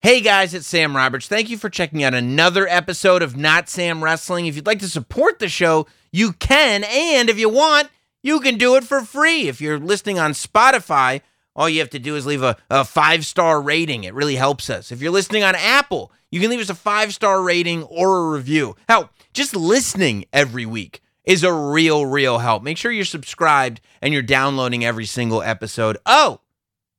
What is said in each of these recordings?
Hey guys, it's Sam Roberts. Thank you for checking out another episode of Not Sam Wrestling. If you'd like to support the show, you can. And if you want, you can do it for free. If you're listening on Spotify, all you have to do is leave a, a five star rating. It really helps us. If you're listening on Apple, you can leave us a five star rating or a review. Hell, just listening every week is a real, real help. Make sure you're subscribed and you're downloading every single episode. Oh,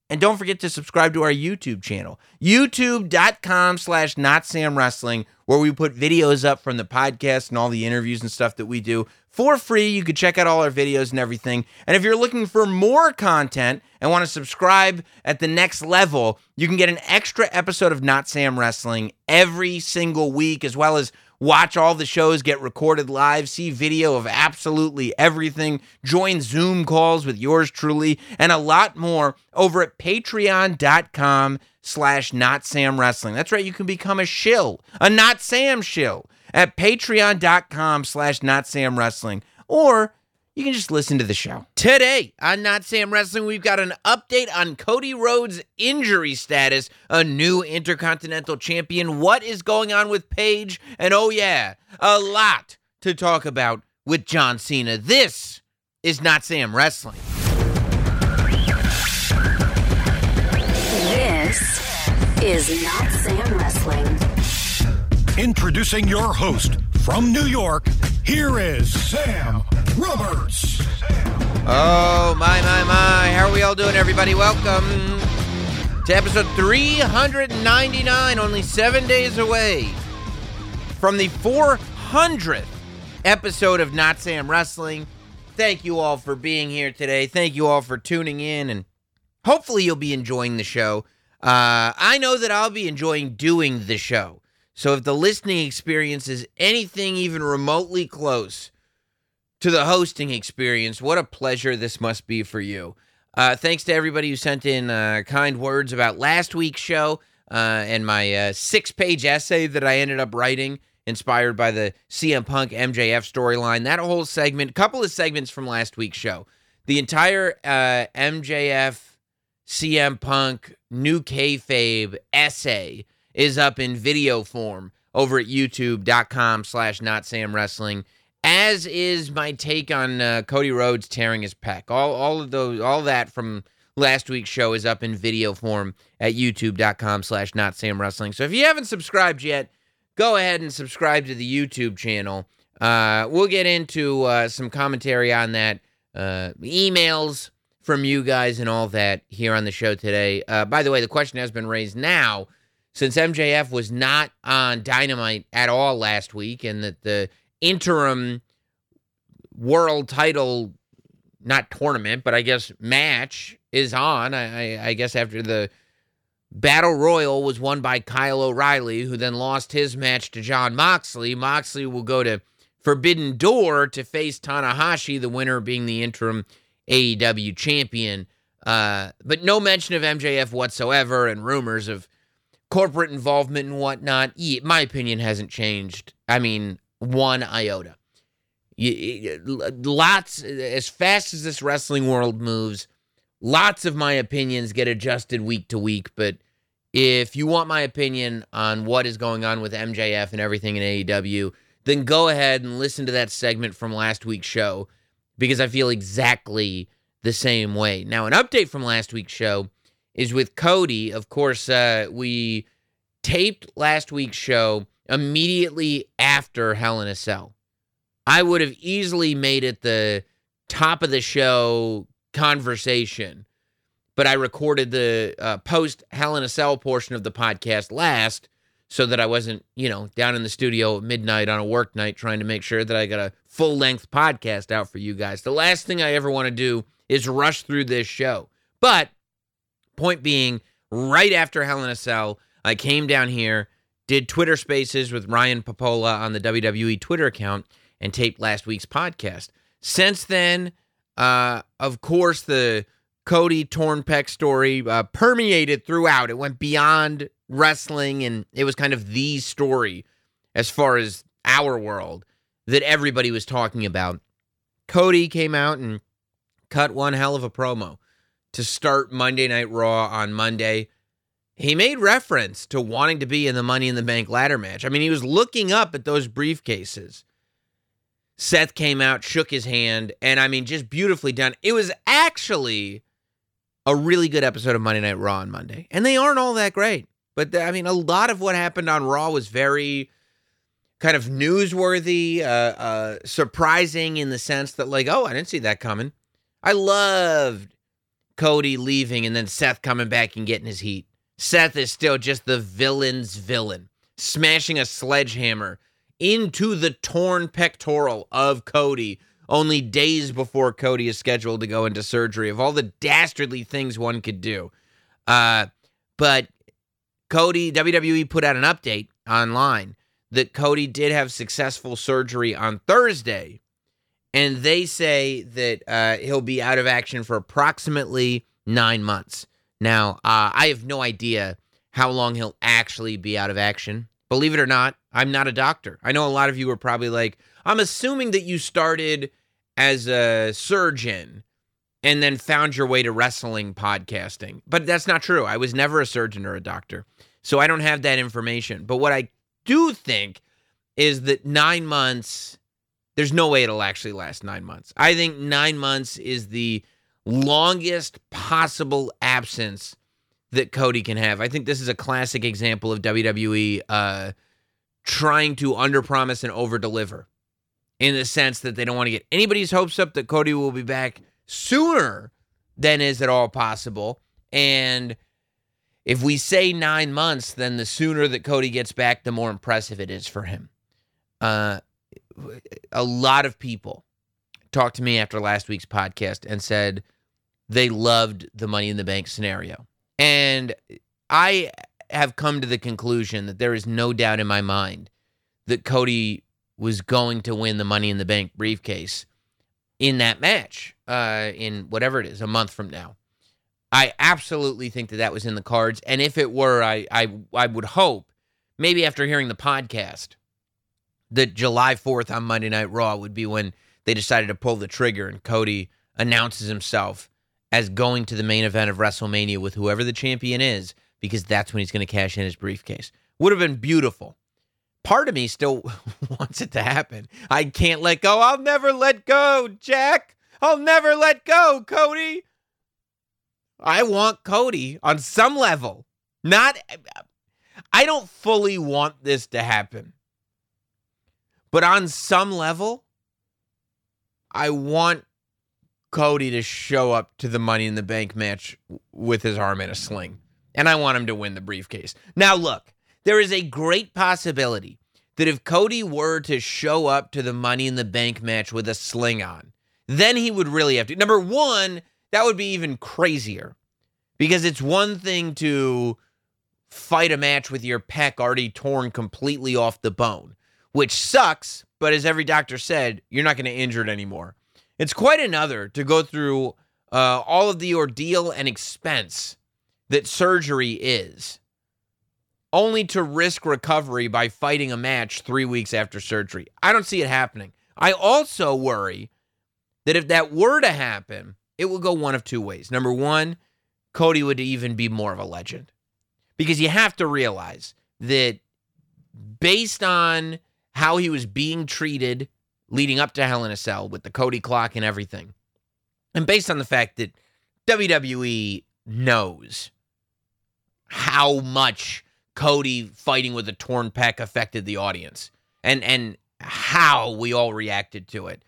and don't forget to subscribe to our YouTube channel, youtube.com slash not Sam Wrestling, where we put videos up from the podcast and all the interviews and stuff that we do for free. You can check out all our videos and everything. And if you're looking for more content and want to subscribe at the next level, you can get an extra episode of Not Sam Wrestling every single week, as well as watch all the shows get recorded live, see video of absolutely everything, join Zoom calls with yours truly, and a lot more over at patreon.com slash not Sam Wrestling. That's right, you can become a shill, a not Sam shill at patreon.com slash not Sam Wrestling. Or you can just listen to the show. Today on Not Sam Wrestling, we've got an update on Cody Rhodes' injury status, a new Intercontinental Champion, what is going on with Paige, and oh, yeah, a lot to talk about with John Cena. This is Not Sam Wrestling. This is Not Sam Wrestling. Introducing your host from New York, here is Sam Roberts. Oh, my, my, my. How are we all doing, everybody? Welcome to episode 399, only seven days away from the 400th episode of Not Sam Wrestling. Thank you all for being here today. Thank you all for tuning in, and hopefully, you'll be enjoying the show. Uh, I know that I'll be enjoying doing the show. So if the listening experience is anything even remotely close to the hosting experience, what a pleasure this must be for you. Uh, thanks to everybody who sent in uh, kind words about last week's show uh, and my uh, six page essay that I ended up writing, inspired by the CM Punk MJF storyline. That whole segment, couple of segments from last week's show. The entire uh, MJF CM Punk new kayfabe essay is up in video form over at youtube.com slash not sam wrestling as is my take on uh, cody rhodes tearing his pec. All, all of those all that from last week's show is up in video form at youtube.com slash not sam wrestling. So if you haven't subscribed yet go ahead and subscribe to the youtube channel. Uh, we'll get into uh, some commentary on that uh, emails from you guys and all that here on the show today. Uh, by the way the question has been raised now since MJF was not on Dynamite at all last week and that the interim world title, not tournament, but I guess match is on. I, I, I guess after the Battle Royal was won by Kyle O'Reilly, who then lost his match to Jon Moxley. Moxley will go to Forbidden Door to face Tanahashi, the winner being the interim AEW champion. Uh, but no mention of MJF whatsoever, and rumors of corporate involvement and whatnot, my opinion hasn't changed. I mean, one iota. Lots, as fast as this wrestling world moves, lots of my opinions get adjusted week to week. But if you want my opinion on what is going on with MJF and everything in AEW, then go ahead and listen to that segment from last week's show because I feel exactly the same way. Now, an update from last week's show is with Cody. Of course, uh, we taped last week's show immediately after Hell in a Cell. I would have easily made it the top of the show conversation, but I recorded the uh, post Hell in a Cell portion of the podcast last so that I wasn't, you know, down in the studio at midnight on a work night trying to make sure that I got a full length podcast out for you guys. The last thing I ever want to do is rush through this show. But Point being, right after Hell in a Cell, I came down here, did Twitter Spaces with Ryan Pappolla on the WWE Twitter account, and taped last week's podcast. Since then, uh, of course, the Cody Tornpeck story uh, permeated throughout. It went beyond wrestling, and it was kind of the story as far as our world that everybody was talking about. Cody came out and cut one hell of a promo to start Monday Night Raw on Monday. he made reference to wanting to be in the Money in the Bank ladder match. I mean, he was looking up at those briefcases. Seth came out, shook his hand, and I mean, just beautifully done. It was actually a really good episode of Monday Night Raw on Monday, and they aren't all that great. But I mean, a lot of what happened on Raw was very kind of newsworthy, uh, uh, surprising in the sense that, like, oh, I didn't see that coming. I loved Cody leaving and then Seth coming back and getting his heat. Seth is still just the villain's villain, smashing a sledgehammer into the torn pectoral of Cody only days before Cody is scheduled to go into surgery, of all the dastardly things one could do. Uh, but Cody, WWE put out an update online that Cody did have successful surgery on Thursday. And they say that uh, he'll be out of action for approximately nine months. Now, uh, I have no idea how long he'll actually be out of action. Believe it or not, I'm not a doctor. I know a lot of you are probably like, I'm assuming that you started as a surgeon and then found your way to wrestling podcasting. But that's not true. I was never a surgeon or a doctor. So I don't have that information. But what I do think is that nine months, there's no way it'll actually last nine months. I think nine months is the longest possible absence that Cody can have. I think this is a classic example of WWE uh, trying to underpromise and overdeliver in the sense that they don't want to get anybody's hopes up that Cody will be back sooner than is at all possible. And if we say nine months, then the sooner that Cody gets back, the more impressive it is for him. Uh, a lot of people talked to me after last week's podcast and said they loved the Money in the Bank scenario. And I have come to the conclusion that there is no doubt in my mind that Cody was going to win the Money in the Bank briefcase in that match, uh, in whatever it is, a month from now. I absolutely think that that was in the cards, and if it were, I I I would hope maybe after hearing the podcast that July fourth on Monday Night Raw would be when they decided to pull the trigger and Cody announces himself as going to the main event of WrestleMania with whoever the champion is, because that's when he's going to cash in his briefcase. Would have been beautiful part of me still wants it to happen. I can't let go. I'll never let go, Jack. I'll never let go, Cody. I want Cody on some level. Not I don't fully want this to happen. But on some level, I want Cody to show up to the Money in the Bank match with his arm in a sling. And I want him to win the briefcase. Now, look, there is a great possibility that if Cody were to show up to the Money in the Bank match with a sling on, then he would really have to. Number one, that would be even crazier because it's one thing to fight a match with your pec already torn completely off the bone, which sucks, but as every doctor said, you're not going to injure it anymore. It's quite another to go through uh, all of the ordeal and expense that surgery is only to risk recovery by fighting a match three weeks after surgery. I don't see it happening. I also worry that if that were to happen, it will go one of two ways. Number one, Cody would even be more of a legend because you have to realize that based on how he was being treated leading up to Hell in a Cell with the Cody clock and everything, and based on the fact that WWE knows how much Cody fighting with a torn pec affected the audience and and how we all reacted to it.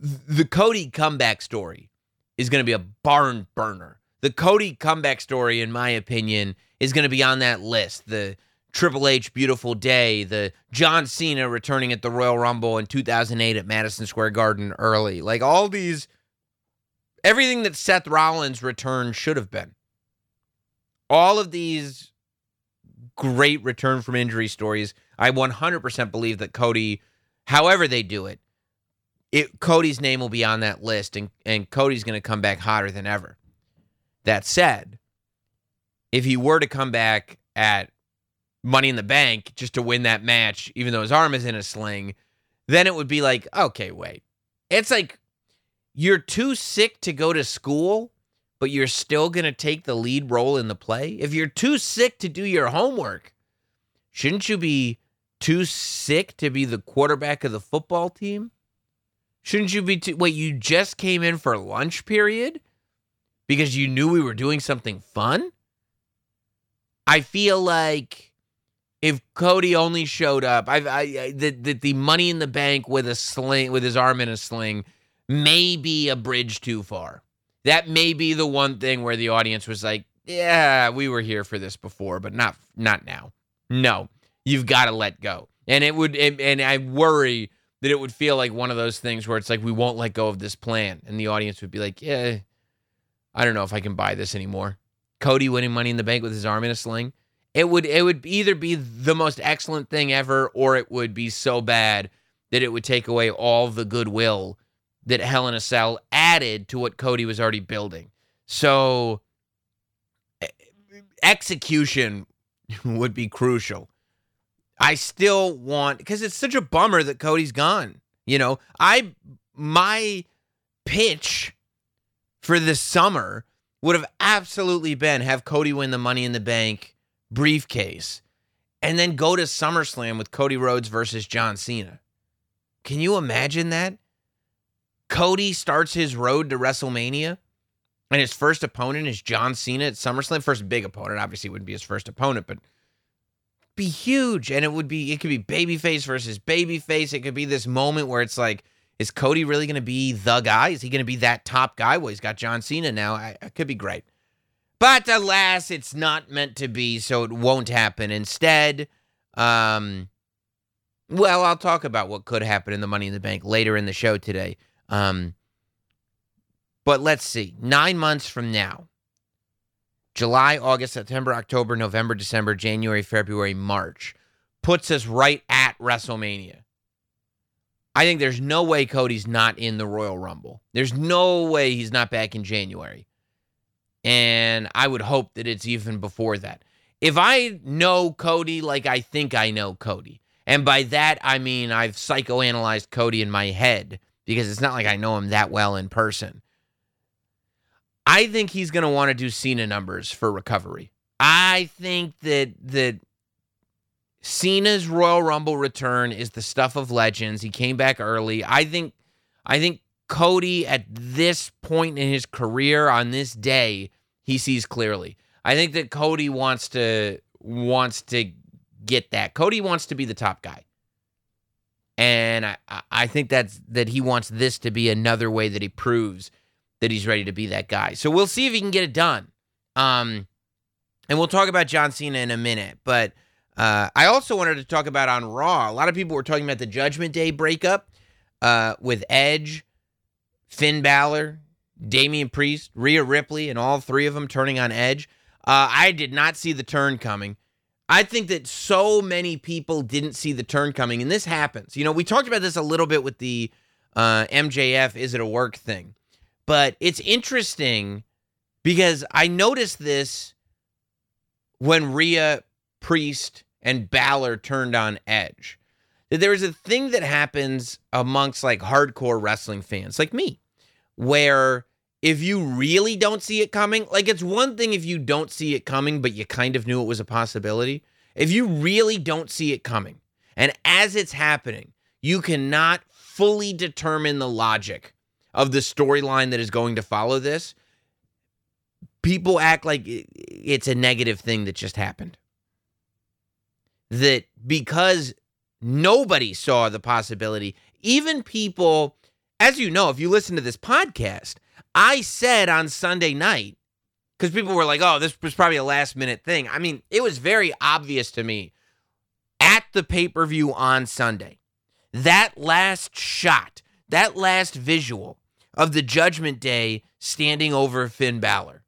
The Cody comeback story is going to be a barn burner. The Cody comeback story, in my opinion, is going to be on that list. The Triple H Beautiful Day, the John Cena returning at the Royal Rumble in 2008 at Madison Square Garden early. Like all these, everything that Seth Rollins' return should have been. All of these great return from injury stories. I 100% believe that Cody, however they do it, it Cody's name will be on that list, and and Cody's going to come back hotter than ever. That said, if he were to come back at Money in the Bank just to win that match, even though his arm is in a sling, then it would be like, okay, wait. It's like you're too sick to go to school, but you're still going to take the lead role in the play? If you're too sick to do your homework, shouldn't you be too sick to be the quarterback of the football team? Shouldn't you be too, wait, you just came in for lunch period because you knew we were doing something fun? I feel like if Cody only showed up, I, I, I the, the the money in the bank with a sling, with his arm in a sling, may be a bridge too far. That may be the one thing where the audience was like, "Yeah, we were here for this before, but not not now." No, you've got to let go, and it would, and, and I worry that it would feel like one of those things where it's like we won't let go of this plan, and the audience would be like, "Yeah, I don't know if I can buy this anymore." Cody winning Money in the Bank with his arm in a sling. It would it would either be the most excellent thing ever, or it would be so bad that it would take away all the goodwill that Hell in a Cell added to what Cody was already building. So execution would be crucial. I still want because it's such a bummer that Cody's gone. You know, I my pitch for this summer would have absolutely been have Cody win the money in the bank briefcase and then go to SummerSlam with Cody Rhodes versus John Cena. Can you imagine that? Cody starts his road to WrestleMania and his first opponent is John Cena at SummerSlam. First big opponent, obviously wouldn't be his first opponent, but be huge. And it would be, it could be babyface versus babyface. It could be this moment where it's like, is Cody really going to be the guy? Is he going to be that top guy? Well, he's got John Cena now. I, it could be great. But alas, it's not meant to be, so it won't happen. Instead, um, well, I'll talk about what could happen in the Money in the Bank later in the show today. Um, but let's see. Nine months from now, July, August, September, October, November, December, January, February, March, puts us right at WrestleMania. I think there's no way Cody's not in the Royal Rumble. There's no way he's not back in January. And I would hope that it's even before that. If I know Cody like I think I know Cody, and by that I mean I've psychoanalyzed Cody in my head because it's not like I know him that well in person. I think he's going to want to do Cena numbers for recovery. I think that that Cena's Royal Rumble return is the stuff of legends. He came back early. I think I think Cody at this point in his career on this day, he sees clearly. I think that Cody wants to wants to get that. Cody wants to be the top guy. And I, I think that's that he wants this to be another way that he proves that he's ready to be that guy. So we'll see if he can get it done. Um, and we'll talk about John Cena in a minute. But uh, I also wanted to talk about on Raw. A lot of people were talking about the Judgment Day breakup uh, with Edge, Finn Balor, Damian Priest, Rhea Ripley, and all three of them turning on Edge. Uh, I did not see the turn coming. I think that so many people didn't see the turn coming, and this happens. You know, we talked about this a little bit with the uh, MJF is it a work thing, but it's interesting because I noticed this when Rhea Priest and Balor turned on Edge. That there is a thing that happens amongst like hardcore wrestling fans, like me, where if you really don't see it coming, like it's one thing if you don't see it coming, but you kind of knew it was a possibility. If you really don't see it coming, and as it's happening, you cannot fully determine the logic of the storyline that is going to follow this, people act like it's a negative thing that just happened that because nobody saw the possibility, even people, as you know, if you listen to this podcast, I said on Sunday night, because people were like, oh, this was probably a last minute thing. I mean, it was very obvious to me at the pay per view on Sunday. That last shot, that last visual of the Judgment Day standing over Finn Balor,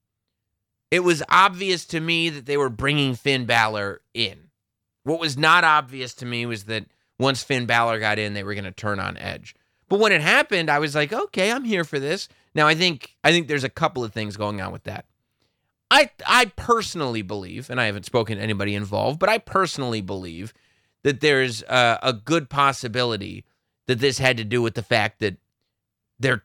it was obvious to me that they were bringing Finn Balor in. What was not obvious to me was that once Finn Balor got in, they were going to turn on Edge. But when it happened, I was like, okay, I'm here for this. Now I think I think there's a couple of things going on with that. I I personally believe, and I haven't spoken to anybody involved, but I personally believe that there's a, a good possibility that this had to do with the fact that they're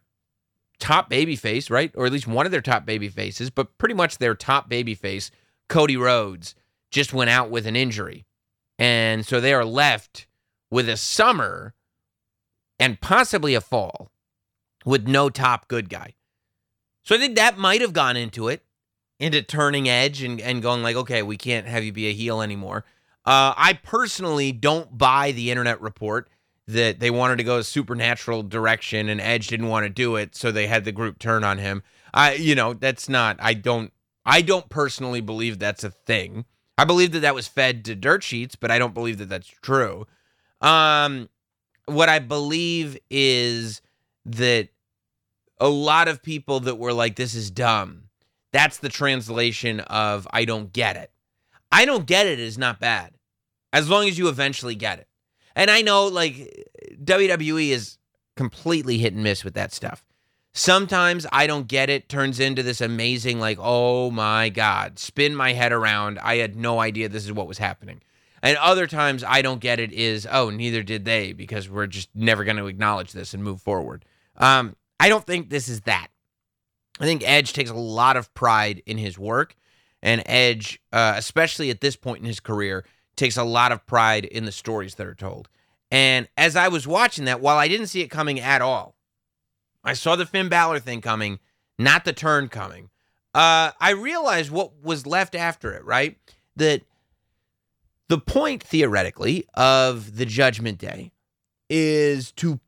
top baby face, right? Or at least one of their top baby faces, but pretty much their top baby face, Cody Rhodes, just went out with an injury. And so they are left with a summer and possibly a fall with no top good guy. So I think that might have gone into it, into turning edge and, and going like, okay, we can't have you be a heel anymore. Uh, I personally don't buy the internet report that they wanted to go a supernatural direction and Edge didn't want to do it, so they had the group turn on him. I, you know, that's not. I don't. I don't personally believe that's a thing. I believe that that was fed to dirt sheets, but I don't believe that that's true. Um, what I believe is that a lot of people that were like, "This is dumb." That's the translation of "I don't get it." I don't get it is not bad, as long as you eventually get it. And I know like WWE is completely hit and miss with that stuff. Sometimes I don't get it, turns into this amazing, like, oh my God, spin my head around. I had no idea this is what was happening. And other times I don't get it is, oh, neither did they because we're just never going to acknowledge this and move forward. Um, I don't think this is that. I think Edge takes a lot of pride in his work. And Edge, uh, especially at this point in his career, takes a lot of pride in the stories that are told. And as I was watching that, while I didn't see it coming at all, I saw the Finn Balor thing coming, not the turn coming. Uh, I realized what was left after it, right? That the point, theoretically, of the Judgment Day is to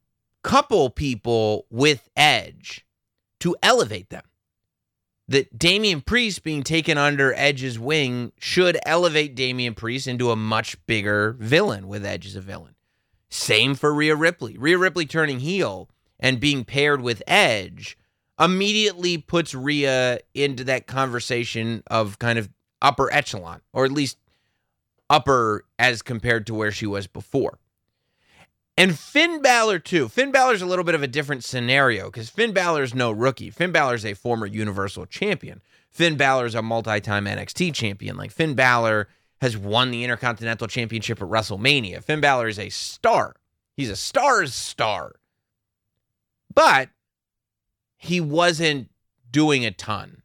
couple people with Edge to elevate them that Damian Priest being taken under Edge's wing should elevate Damian Priest into a much bigger villain with Edge as a villain. Same for Rhea Ripley. Rhea Ripley turning heel and being paired with Edge immediately puts Rhea into that conversation of kind of upper echelon, or at least upper as compared to where she was before. And Finn Balor, too. Finn Balor's a little bit of a different scenario because Finn Balor's no rookie. Finn Balor's a former Universal Champion. Finn Balor's a multi time NXT champion. Like Finn Balor has won the Intercontinental Championship at WrestleMania. Finn Balor is a star. He's a star's star. But he wasn't doing a ton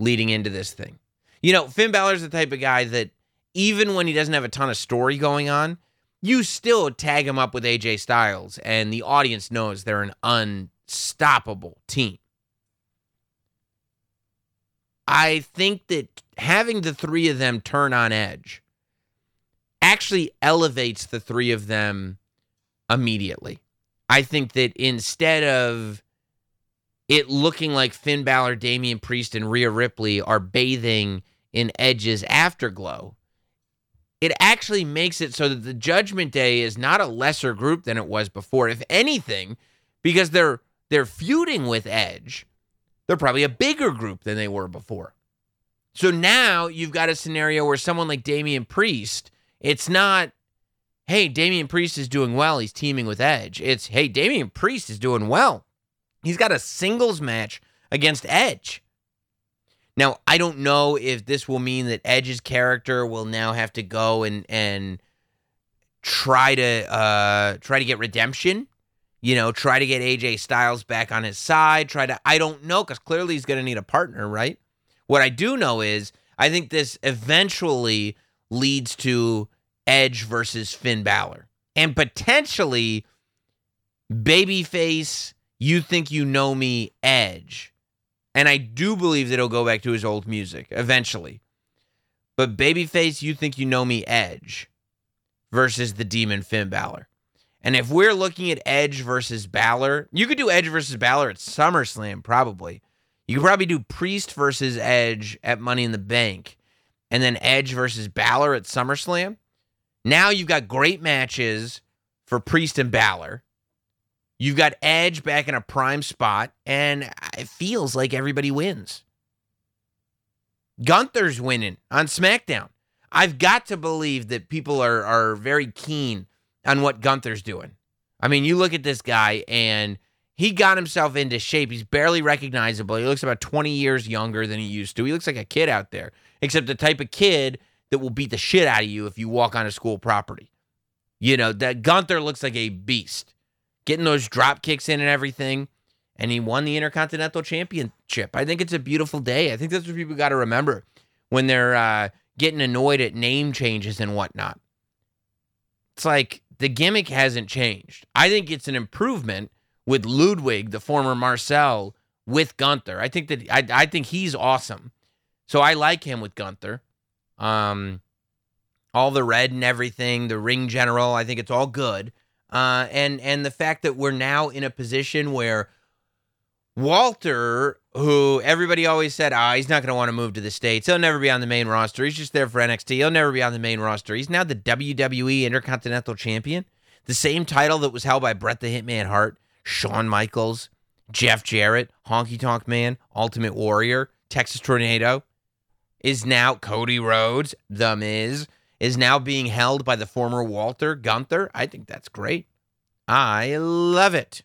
leading into this thing. You know, Finn Balor's the type of guy that even when he doesn't have a ton of story going on, you still tag him up with AJ Styles, and the audience knows they're an unstoppable team. I think that having the three of them turn on Edge actually elevates the three of them immediately. I think that instead of it looking like Finn Balor, Damian Priest, and Rhea Ripley are bathing in Edge's afterglow, it actually makes it so that the Judgment Day is not a lesser group than it was before. If anything, because they're they're feuding with Edge, they're probably a bigger group than they were before. So now you've got a scenario where someone like Damian Priest, it's not, hey, Damian Priest is doing well, he's teaming with Edge. It's, hey, Damian Priest is doing well. He's got a singles match against Edge. Now, I don't know if this will mean that Edge's character will now have to go and and try to uh try to get redemption. You know, try to get AJ Styles back on his side. Try to I don't know because clearly he's going to need a partner, right? What I do know is I think this eventually leads to Edge versus Finn Balor, and potentially babyface. You think you know me, Edge and I do believe that he'll go back to his old music eventually. But Babyface, you think you know me, Edge versus the Demon Finn Balor. And if we're looking at Edge versus Balor, you could do Edge versus Balor at SummerSlam, probably. You could probably do Priest versus Edge at Money in the Bank, and then Edge versus Balor at SummerSlam. Now you've got great matches for Priest and Balor. You've got Edge back in a prime spot, and it feels like everybody wins. Gunther's winning on SmackDown. I've got to believe that people are are very keen on what Gunther's doing. I mean, you look at this guy and he got himself into shape. He's barely recognizable. He looks about 20 years younger than he used to. He looks like a kid out there, except the type of kid that will beat the shit out of you if you walk on a school property. You know, that Gunther looks like a beast getting those drop kicks in and everything. and he won the Intercontinental Championship. I think it's a beautiful day. I think that's what people got to remember when they're uh, getting annoyed at name changes and whatnot. It's like the gimmick hasn't changed. I think it's an improvement with Ludwig, the former Marcel, with Gunther. I think that I, I think he's awesome. So I like him with Gunther. Um, all the red and everything, the ring general, I think it's all good. Uh, and and the fact that we're now in a position where Walter, who everybody always said, ah, he's not going to want to move to the States. He'll never be on the main roster. He's just there for NXT. He'll never be on the main roster. He's now the WWE Intercontinental Champion, the same title that was held by Bret the Hitman Hart, Shawn Michaels, Jeff Jarrett, Honky Tonk Man, Ultimate Warrior, Texas Tornado, is now Cody Rhodes, The Miz, is now being held by the former Walter Gunther. I think that's great. I love it.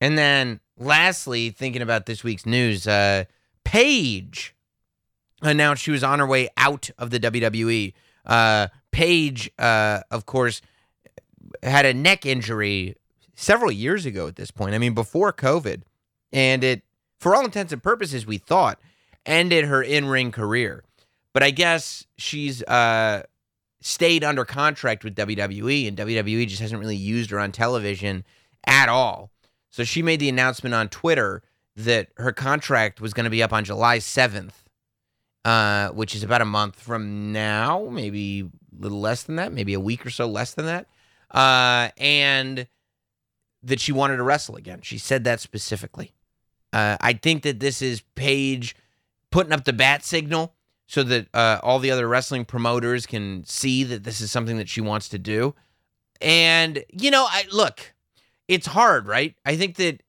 And then lastly, thinking about this week's news, uh, Paige announced she was on her way out of the WWE. Uh, Paige, uh, of course, had a neck injury several years ago at this point. I mean, before COVID. And it, for all intents and purposes, we thought ended her in ring career. But I guess she's uh, stayed under contract with WWE, and WWE just hasn't really used her on television at all. So she made the announcement on Twitter that her contract was going to be up on July 7th, uh, which is about a month from now, maybe a little less than that, maybe a week or so less than that. Uh, and that she wanted to wrestle again. She said that specifically. Uh, I think that this is Paige putting up the bat signal so that uh, all the other wrestling promoters can see that this is something that she wants to do. And you know, I look, it's hard, right? I think that,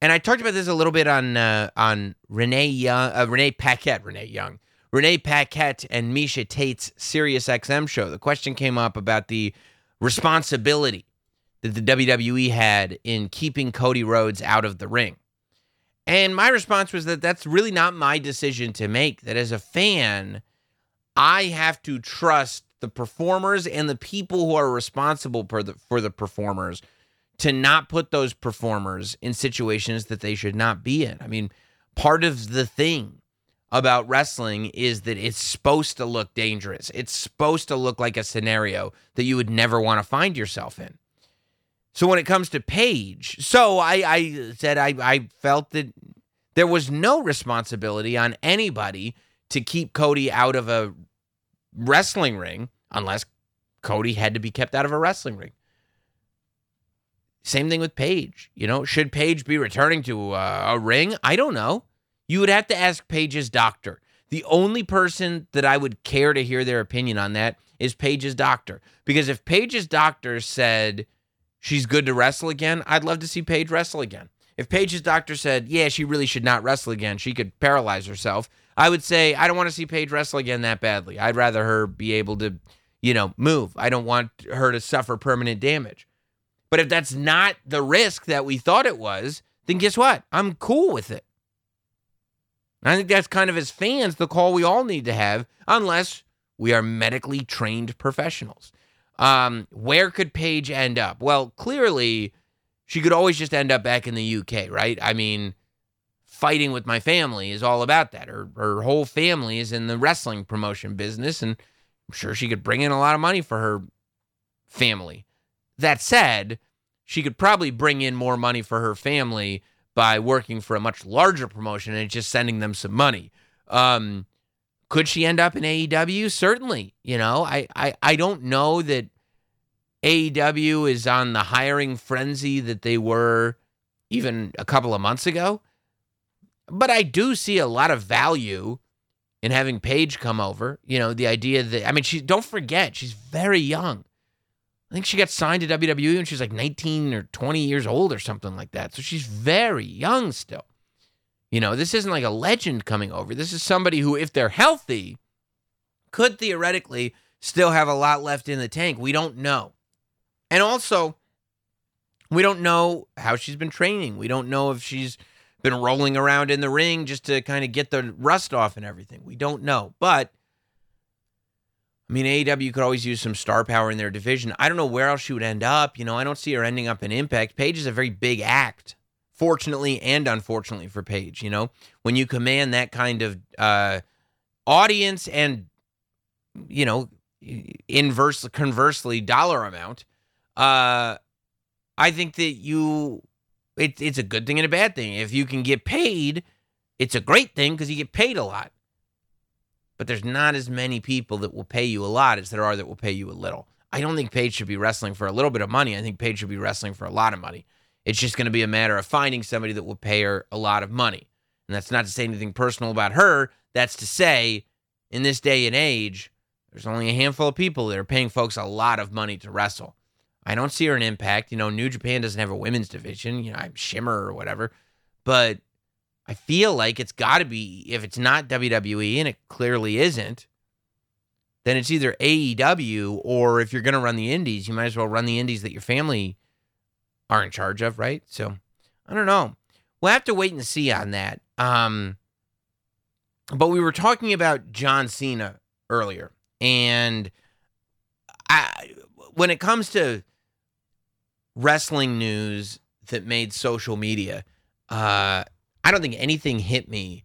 and I talked about this a little bit on uh, on Renee Young, uh, Renee Paquette, Renee Young, Renee Paquette, and Miesha Tate's Sirius XM show. The question came up about the responsibility that the WWE had in keeping Cody Rhodes out of the ring. And my response was that that's really not my decision to make. That as a fan, I have to trust the performers and the people who are responsible for the for the performers to not put those performers in situations that they should not be in. I mean, part of the thing about wrestling is that it's supposed to look dangerous. It's supposed to look like a scenario that you would never want to find yourself in. So when it comes to Paige, so I, I said I, I felt that there was no responsibility on anybody to keep Cody out of a wrestling ring unless Cody had to be kept out of a wrestling ring. Same thing with Paige. You know, should Paige be returning to a, a ring? I don't know. You would have to ask Paige's doctor. The only person that I would care to hear their opinion on that is Paige's doctor. Because if Paige's doctor said she's good to wrestle again, I'd love to see Paige wrestle again. If Paige's doctor said, yeah, she really should not wrestle again, she could paralyze herself, I would say, I don't want to see Paige wrestle again that badly. I'd rather her be able to, you know, move. I don't want her to suffer permanent damage. But if that's not the risk that we thought it was, then guess what? I'm cool with it. And I think that's kind of as fans the call we all need to have, unless we are medically trained professionals. Um, where could Paige end up? Well, clearly, she could always just end up back in the UK, right? I mean, fighting with my family is all about that. Her her whole family is in the wrestling promotion business, and I'm sure she could bring in a lot of money for her family. That said, she could probably bring in more money for her family by working for a much larger promotion and just sending them some money. Um, could she end up in AEW? Certainly. You know, I, I, I don't know that AEW is on the hiring frenzy that they were even a couple of months ago. But I do see a lot of value in having Paige come over. You know, the idea that, I mean, she, don't forget, she's very young. I think she got signed to WWE when she was like 19 or 20 years old or something like that. So she's very young still. You know, this isn't like a legend coming over. This is somebody who, if they're healthy, could theoretically still have a lot left in the tank. We don't know. And also, we don't know how she's been training. We don't know if she's been rolling around in the ring just to kind of get the rust off and everything. We don't know. But I mean, AEW could always use some star power in their division. I don't know where else she would end up. You know, I don't see her ending up in Impact. Paige is a very big act, fortunately and unfortunately for Paige. You know, when you command that kind of uh, audience and, you know, inverse conversely dollar amount, uh, I think that you, it, it's a good thing and a bad thing. If you can get paid, it's a great thing because you get paid a lot but there's not as many people that will pay you a lot as there are that will pay you a little. I don't think Paige should be wrestling for a little bit of money. I think Paige should be wrestling for a lot of money. It's just going to be a matter of finding somebody that will pay her a lot of money. And that's not to say anything personal about her. That's to say, in this day and age, there's only a handful of people that are paying folks a lot of money to wrestle. I don't see her in Impact. You know, New Japan doesn't have a women's division. You know, I'm Shimmer or whatever. But I feel like it's got to be, if it's not WWE, and it clearly isn't, then it's either AEW or if you're going to run the indies, you might as well run the indies that your family are in charge of, right? So I don't know. We'll have to wait and see on that. Um, but we were talking about John Cena earlier, and I, when it comes to wrestling news that made social media, uh, I don't think anything hit me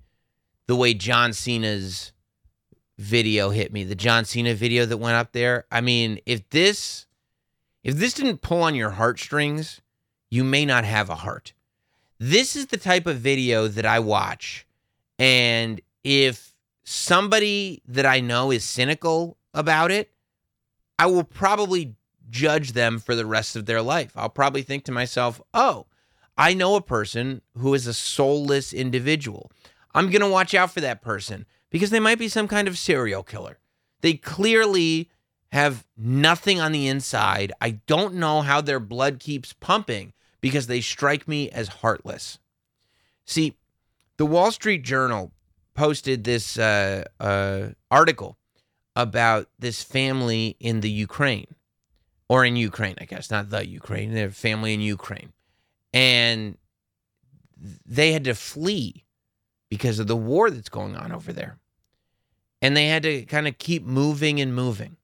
the way John Cena's video hit me. The John Cena video that went up there. I mean, if this if this didn't pull on your heartstrings, you may not have a heart. This is the type of video that I watch and if somebody that I know is cynical about it, I will probably judge them for the rest of their life. I'll probably think to myself, "Oh, I know a person who is a soulless individual. I'm going to watch out for that person because they might be some kind of serial killer. They clearly have nothing on the inside. I don't know how their blood keeps pumping because they strike me as heartless. See, the Wall Street Journal posted this uh, uh, article about this family in the Ukraine, or in Ukraine, I guess, not the Ukraine, their family in Ukraine and they had to flee because of the war that's going on over there. And they had to kind of keep moving and moving.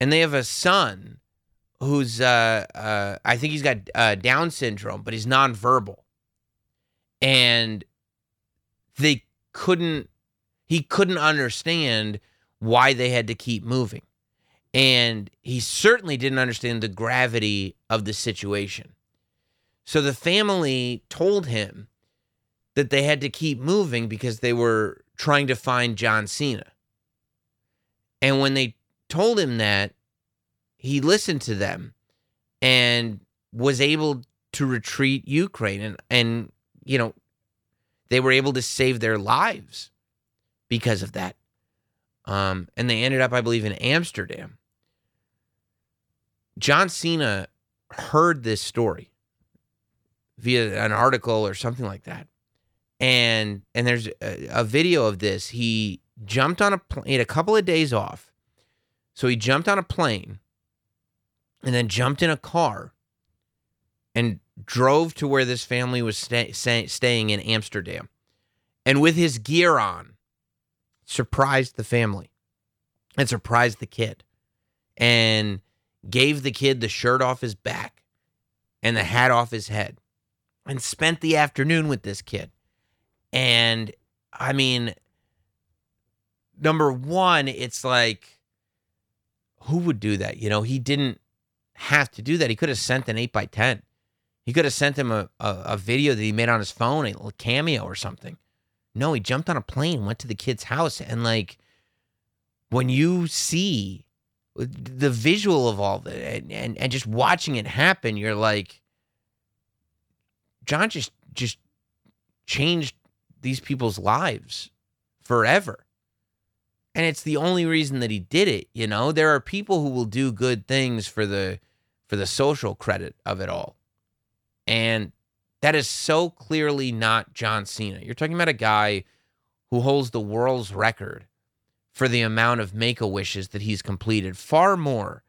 And they have a son who's, uh, uh, I think he's got uh, Down syndrome, but he's nonverbal. And they couldn't, he couldn't understand why they had to keep moving. And he certainly didn't understand the gravity of the situation. So the family told him that they had to keep moving because they were trying to find John Cena. And when they told him that, he listened to them and was able to retreat Ukraine and and you know they were able to save their lives because of that. Um, and they ended up, I believe, in Amsterdam. John Cena heard this story via an article or something like that. And and there's a, a video of this. He jumped on a plane, a couple of days off. So he jumped on a plane and then jumped in a car and drove to where this family was stay, stay, staying in Amsterdam. And with his gear on, surprised the family and surprised the kid and gave the kid the shirt off his back and the hat off his head and spent the afternoon with this kid. And I mean, number one, it's like, who would do that? You know, he didn't have to do that. He could have sent an 8 by 10 He could have sent him a, a, a, video that he made on his phone, a cameo or something. No, he jumped on a plane, went to the kid's house, and like when you see the visual of all that and, and, and just watching it happen, you're like, John just just changed these people's lives forever. And it's the only reason that he did it, you know? There are people who will do good things for the for the social credit of it all. And that is so clearly not John Cena. You're talking about a guy who holds the world's record for the amount of make a wishes that he's completed, far more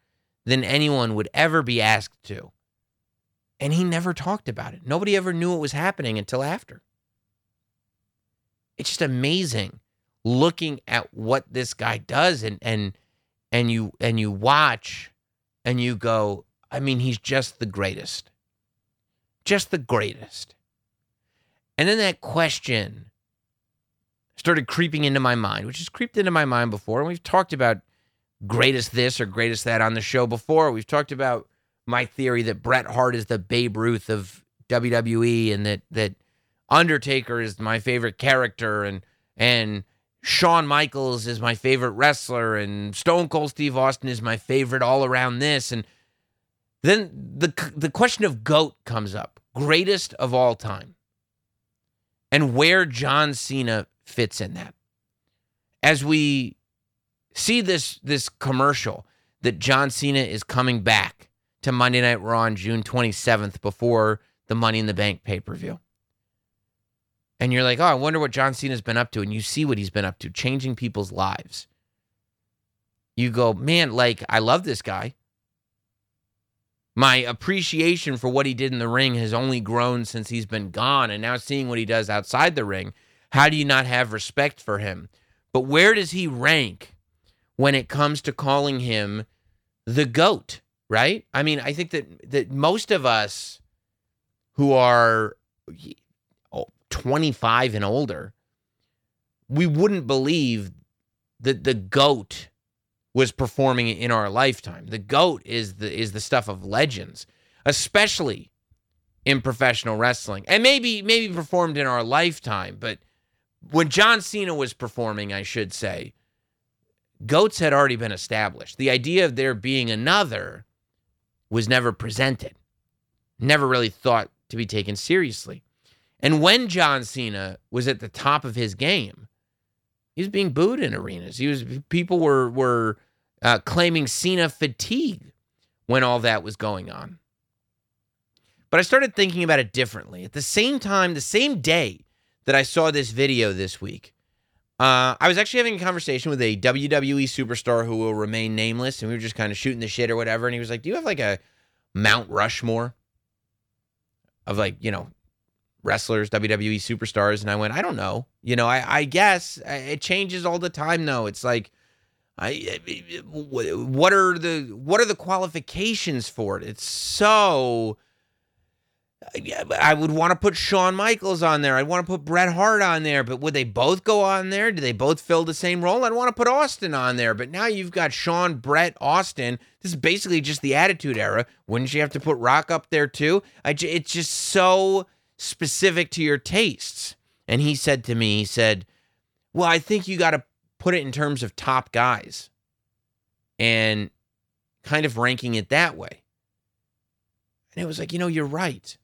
than anyone would ever be asked to. And he never talked about it. Nobody ever knew it was happening until after. It's just amazing looking at what this guy does and and and you and you watch and you go, I mean, he's just the greatest. Just the greatest. And then that question started creeping into my mind, which has creeped into my mind before. And we've talked about greatest this or greatest that on the show before. We've talked about my theory that Bret Hart is the Babe Ruth of WWE and that that Undertaker is my favorite character and and Shawn Michaels is my favorite wrestler and Stone Cold Steve Austin is my favorite all around this and then the the question of goat comes up greatest of all time and where John Cena fits in that as we see this this commercial that John Cena is coming back to Monday Night Raw on June 27th before the Money in the Bank pay-per-view and you're like, oh, I wonder what John Cena's been up to. And you see what he's been up to, changing people's lives. You go, man, like, I love this guy. My appreciation for what he did in the ring has only grown since he's been gone. And now seeing what he does outside the ring, how do you not have respect for him? But where does he rank when it comes to calling him the GOAT, right? I mean, I think that, that most of us who are 25 and older, we wouldn't believe that the goat was performing in our lifetime. The goat is the is the stuff of legends, especially in professional wrestling. And maybe maybe performed in our lifetime, but when John Cena was performing, I should say, goats had already been established. The idea of there being another was never presented. Never really thought to be taken seriously. And when John Cena was at the top of his game, he was being booed in arenas. He was people were were uh, claiming Cena fatigue when all that was going on. But I started thinking about it differently. At the same time, the same day that I saw this video this week, uh, I was actually having a conversation with a WWE superstar who will remain nameless, and we were just kind of shooting the shit or whatever. And he was like, "Do you have like a Mount Rushmore of like you know wrestlers, WWE superstars, and I went, I don't know. You know, I, I guess it changes all the time. Though it's like, I what are the what are the qualifications for it? It's so. I would want to put Shawn Michaels on there. I'd want to put Bret Hart on there, but would they both go on there? Do they both fill the same role? I'd want to put Austin on there, but now you've got Shawn, Bret, Austin. This is basically just the Attitude Era. Wouldn't you have to put Rock up there too? I, it's just so specific to your tastes. And he said to me, he said, Well, I think you got to put it in terms of top guys and kind of ranking it that way. And it was like, you know, you're right.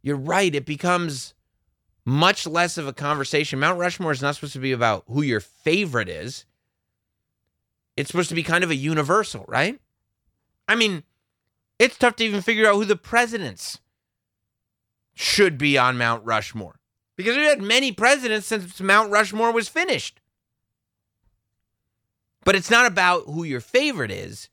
You're right. It becomes much less of a conversation. Mount Rushmore is not supposed to be about who your favorite is. It's supposed to be kind of a universal, right? I mean, it's tough to even figure out who the presidents should be on Mount Rushmore because we've had many presidents since Mount Rushmore was finished. But it's not about who your favorite is.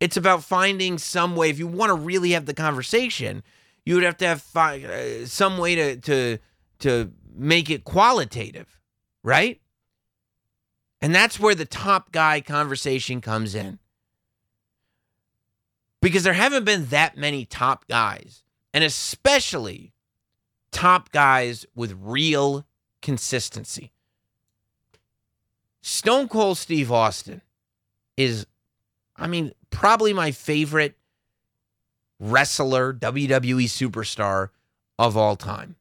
It's about finding some way. If you want to really have the conversation, you would have to have fi- uh, some way to to to make it qualitative, right? And that's where the top guy conversation comes in. Because there haven't been that many top guys and especially top guys with real consistency. Stone Cold Steve Austin is, I mean, probably my favorite wrestler, WWE superstar of all time.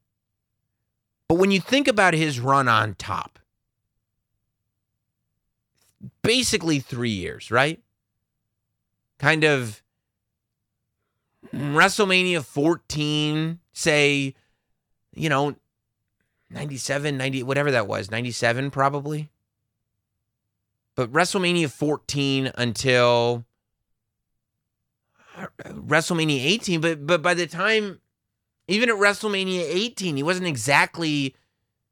But when you think about his run on top, basically three years, right? Kind of WrestleMania 14, say, you know, 97, 90, whatever that was, 97 probably. But WrestleMania 14 until WrestleMania 18, but but by the time even at WrestleMania 18, he wasn't exactly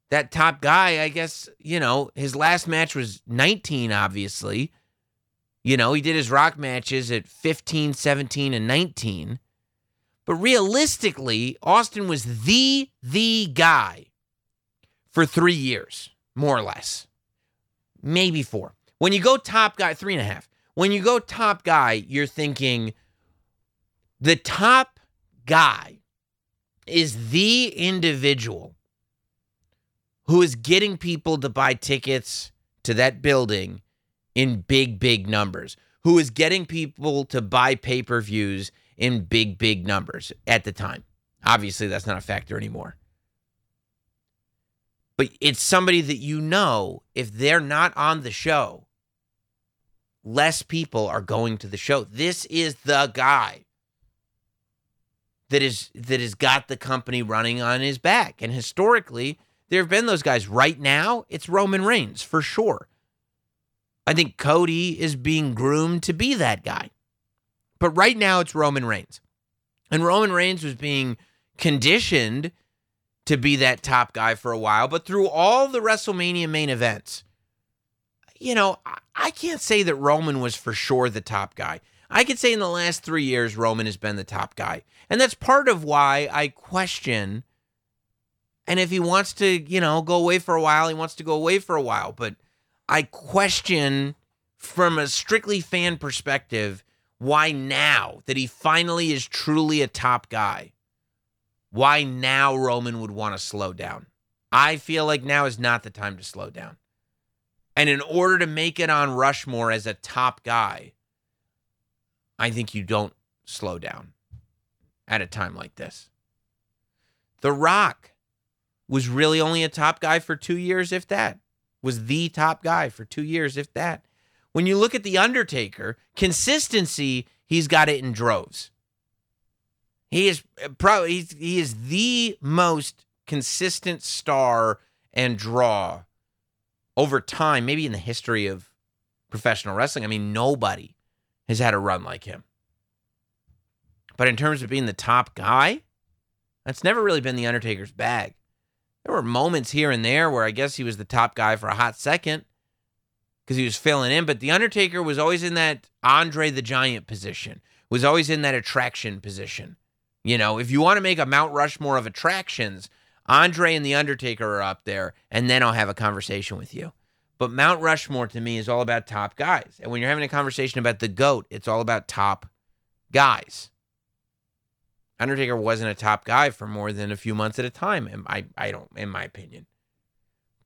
that top guy. I guess, you know, his last match was 19 obviously. You know, he did his rock matches at 15, 17 and 19. But realistically, Austin was the the guy for 3 years, more or less. Maybe 4. When you go top guy, three and a half. When you go top guy, you're thinking the top guy is the individual who is getting people to buy tickets to that building in big, big numbers, who is getting people to buy pay per views in big, big numbers at the time. Obviously, that's not a factor anymore. But it's somebody that you know, if they're not on the show, less people are going to the show. This is the guy that is that has got the company running on his back. And historically, there have been those guys. Right now, it's Roman Reigns for sure. I think Cody is being groomed to be that guy. But right now, it's Roman Reigns. And Roman Reigns was being conditioned to be that top guy for a while. But through all the WrestleMania main events, you know, I can't say that Roman was for sure the top guy. I could say in the last three years, Roman has been the top guy. And that's part of why I question. And if he wants to, you know, go away for a while, he wants to go away for a while. But I question from a strictly fan perspective why now that he finally is truly a top guy, why now Roman would want to slow down. I feel like now is not the time to slow down. And in order to make it on Rushmore as a top guy, I think you don't slow down at a time like this. The Rock was really only a top guy for two years, if that. Was the top guy for two years, if that. When you look at The Undertaker, consistency, he's got it in droves. He is uh, probably he's, he is the most consistent star and draw over time, maybe in the history of professional wrestling. I mean, nobody has had a run like him. But in terms of being the top guy, that's never really been the Undertaker's bag. There were moments here and there where I guess he was the top guy for a hot second because he was filling in, but the Undertaker was always in that Andre the Giant position, was always in that attraction position. You know, if you want to make a Mount Rushmore of attractions, Andre and the Undertaker are up there, and then I'll have a conversation with you. But Mount Rushmore to me is all about top guys. And when you're having a conversation about the GOAT, it's all about top guys. Undertaker wasn't a top guy for more than a few months at a time. I, I don't, in my opinion.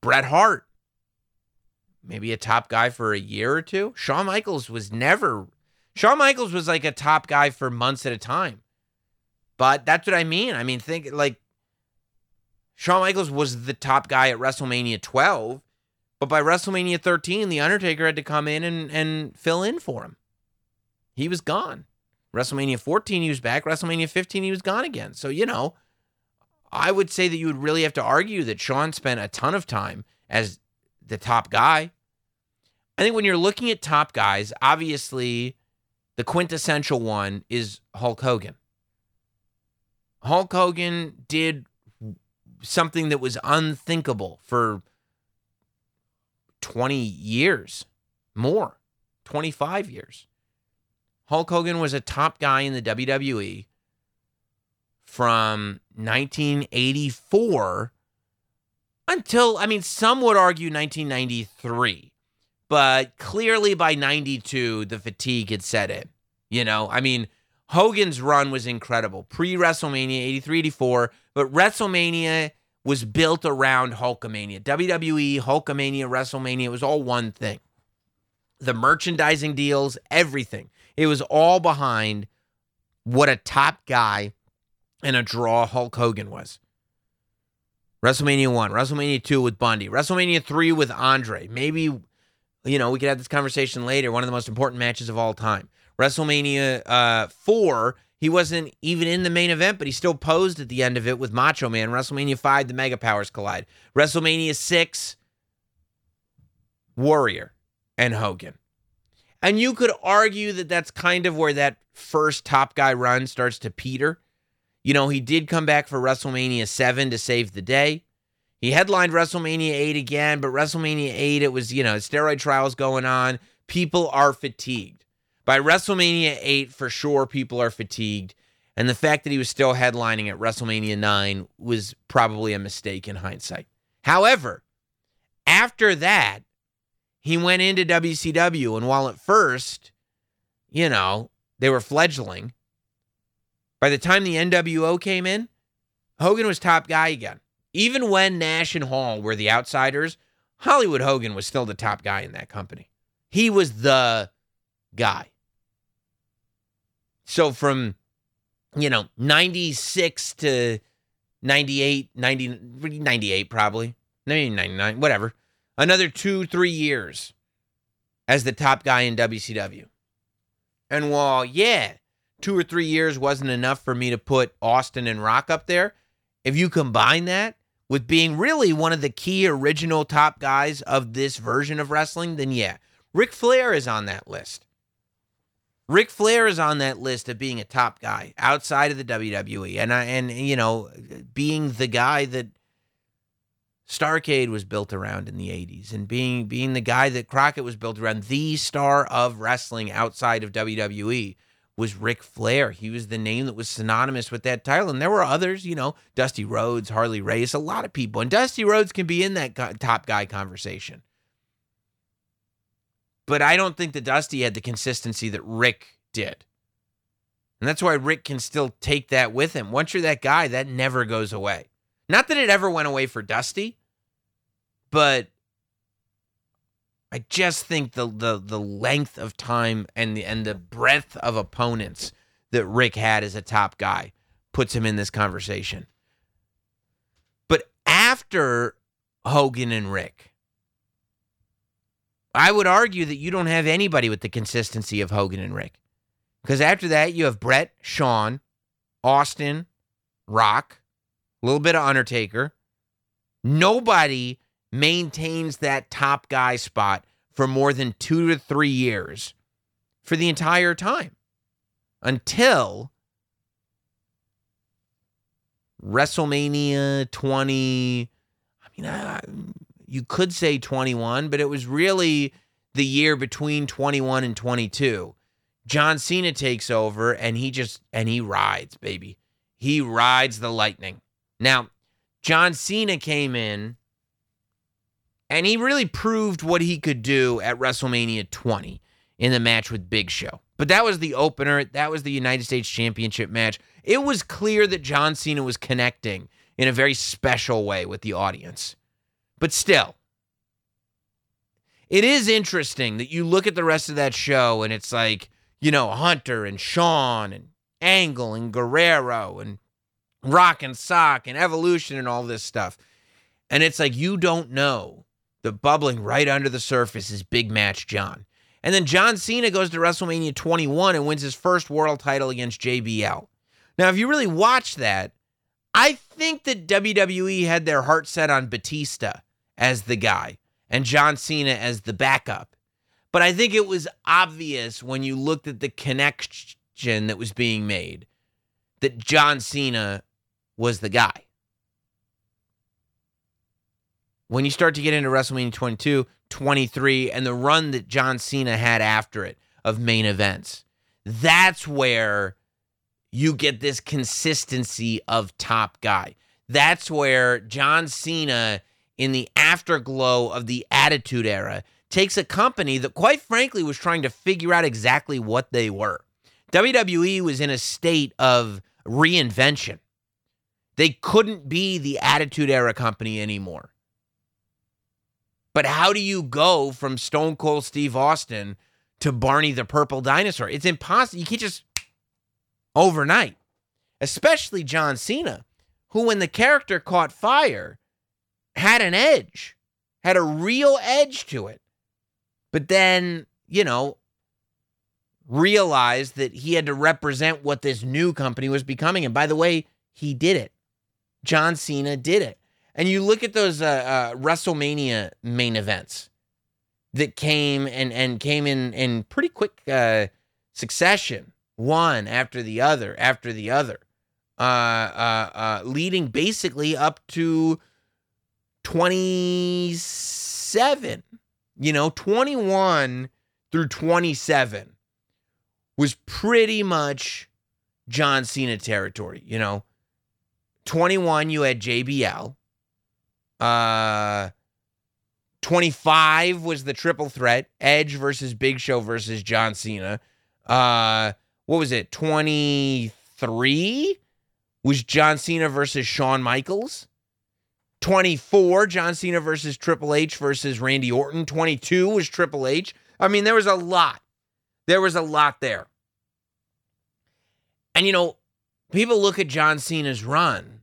Bret Hart, maybe a top guy for a year or two. Shawn Michaels was never, Shawn Michaels was like a top guy for months at a time. But that's what I mean. I mean, think like Shawn Michaels was the top guy at WrestleMania 12 but by WrestleMania 13, The Undertaker had to come in and, and fill in for him. He was gone. WrestleMania 14, he was back. WrestleMania 15, he was gone again. So, you know, I would say that you would really have to argue that Shawn spent a ton of time as the top guy. I think when you're looking at top guys, obviously the quintessential one is Hulk Hogan. Hulk Hogan did something that was unthinkable for 20 years, more, 25 years. Hulk Hogan was a top guy in the WWE from 1984 until, I mean, some would argue 1993, but clearly by 92, the fatigue had set in. You know, I mean, Hogan's run was incredible pre WrestleMania 83 84, but WrestleMania was built around Hulkamania. WWE, Hulkamania, WrestleMania, it was all one thing. The merchandising deals, everything. It was all behind what a top guy and a draw Hulk Hogan was. WrestleMania 1, WrestleMania 2 with Bundy, WrestleMania 3 with Andre. Maybe, you know, we could have this conversation later. One of the most important matches of all time. WrestleMania uh, 4 he wasn't even in the main event, but he still posed at the end of it with Macho Man. WrestleMania 5, the Mega Powers collide. WrestleMania 6, Warrior and Hogan. And you could argue that that's kind of where that first top guy run starts to peter. You know, he did come back for WrestleMania 7 to save the day. He headlined WrestleMania 8 again, but WrestleMania 8, it was, you know, steroid trials going on. People are fatigued. By WrestleMania 8, for sure, people are fatigued. And the fact that he was still headlining at WrestleMania 9 was probably a mistake in hindsight. However, after that, he went into WCW, and while at first, you know, they were fledgling, by the time the NWO came in, Hogan was top guy again. Even when Nash and Hall were the outsiders, Hollywood Hogan was still the top guy in that company. He was the guy. So from, you know, 96 to 98, 90, 98 probably, maybe 99, whatever. Another two, three years as the top guy in WCW. And while, yeah, two or three years wasn't enough for me to put Austin and Rock up there, if you combine that with being really one of the key original top guys of this version of wrestling, then yeah, Ric Flair is on that list. Ric Flair is on that list of being a top guy outside of the WWE, and I and you know being the guy that Starcade was built around in the '80s, and being being the guy that Crockett was built around, the star of wrestling outside of WWE was Ric Flair. He was the name that was synonymous with that title, and there were others, you know, Dusty Rhodes, Harley Race, a lot of people, and Dusty Rhodes can be in that top guy conversation. But I don't think that Dusty had the consistency that Ric did. And that's why Ric can still take that with him. Once you're that guy, that never goes away. Not that it ever went away for Dusty, but I just think the the the length of time and the and the breadth of opponents that Ric had as a top guy puts him in this conversation. But after Hogan and Ric, I would argue that you don't have anybody with the consistency of Hogan and Ric. Because after that, you have Bret, Shawn, Austin, Rock, a little bit of Undertaker. Nobody maintains that top guy spot for more than two to three years for the entire time until WrestleMania 20. I mean, I, you could say 21, but it was really the year between 21 and 22. John Cena takes over and he just and he rides, baby. He rides the lightning. Now, John Cena came in and he really proved what he could do at WrestleMania 20 in the match with Big Show. But that was the opener. That was the United States Championship match. It was clear that John Cena was connecting in a very special way with the audience. But still, it is interesting that you look at the rest of that show and it's like, you know, Hunter and Shawn and Angle and Guerrero and Rock and Sock and Evolution and all this stuff. And it's like you don't know the bubbling right under the surface is Big Match John. And then John Cena goes to WrestleMania 21 and wins his first world title against JBL. Now, if you really watch that, I think that WWE had their heart set on Batista as the guy and John Cena as the backup. But I think it was obvious when you looked at the connection that was being made that John Cena was the guy. When you start to get into WrestleMania 22, 23, and the run that John Cena had after it of main events, that's where you get this consistency of top guy. That's where John Cena in the afterglow of the Attitude Era takes a company that, quite frankly, was trying to figure out exactly what they were. WWE was in a state of reinvention. They couldn't be the Attitude Era company anymore. But how do you go from Stone Cold Steve Austin to Barney the Purple Dinosaur? It's impossible. You can't just overnight, especially John Cena, who, when the character caught fire, had an edge, had a real edge to it. But then, you know, realized that he had to represent what this new company was becoming. And by the way, he did it. John Cena did it. And you look at those uh, uh, WrestleMania main events that came and, and came in in pretty quick uh, succession, one after the other after the other, uh, uh, uh, leading basically up to 27. You know, 21 through 27 was pretty much John Cena territory. You know, 21, you had JBL. Uh, 25 was the triple threat Edge versus Big Show versus John Cena. Uh, what was it? 23 was John Cena versus Shawn Michaels. 24, John Cena versus Triple H versus Randy Orton. 22 was Triple H. I mean, there was a lot. There was a lot there. And, you know, people look at John Cena's run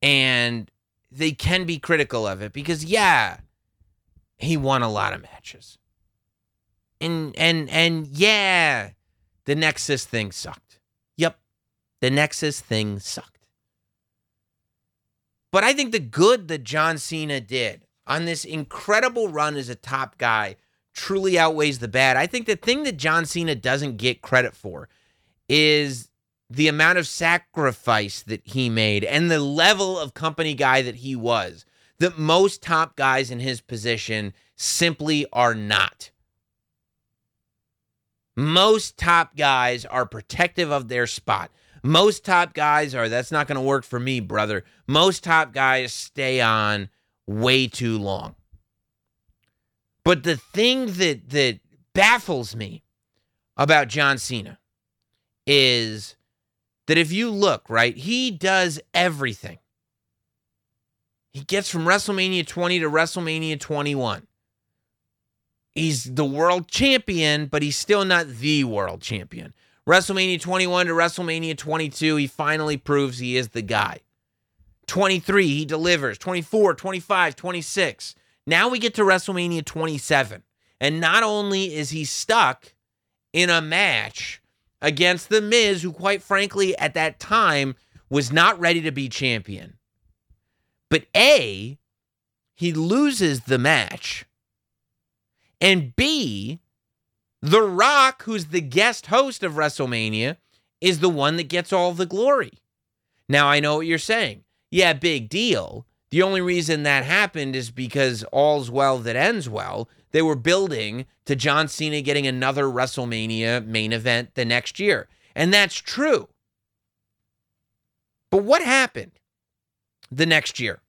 and they can be critical of it because, yeah, he won a lot of matches. And, and, and yeah, the Nexus thing sucked. Yep, the Nexus thing sucked. But I think the good that John Cena did on this incredible run as a top guy truly outweighs the bad. I think the thing that John Cena doesn't get credit for is the amount of sacrifice that he made and the level of company guy that he was that most top guys in his position simply are not. Most top guys are protective of their spot. Most top guys are, that's not going to work for me, brother. Most top guys stay on way too long. But the thing that that baffles me about John Cena is that if you look, right, he does everything. He gets from WrestleMania 20 to WrestleMania 21. He's the world champion, but he's still not the world champion. WrestleMania 21 to WrestleMania 22, he finally proves he is the guy. 23, he delivers. 24, 25, 26. Now we get to WrestleMania 27. And not only is he stuck in a match against The Miz, who, quite frankly, at that time was not ready to be champion, but A, he loses the match. And B, The Rock, who's the guest host of WrestleMania, is the one that gets all the glory. Now, I know what you're saying. Yeah, big deal. The only reason that happened is because all's well that ends well. They were building to John Cena getting another WrestleMania main event the next year. And that's true. But what happened the next year?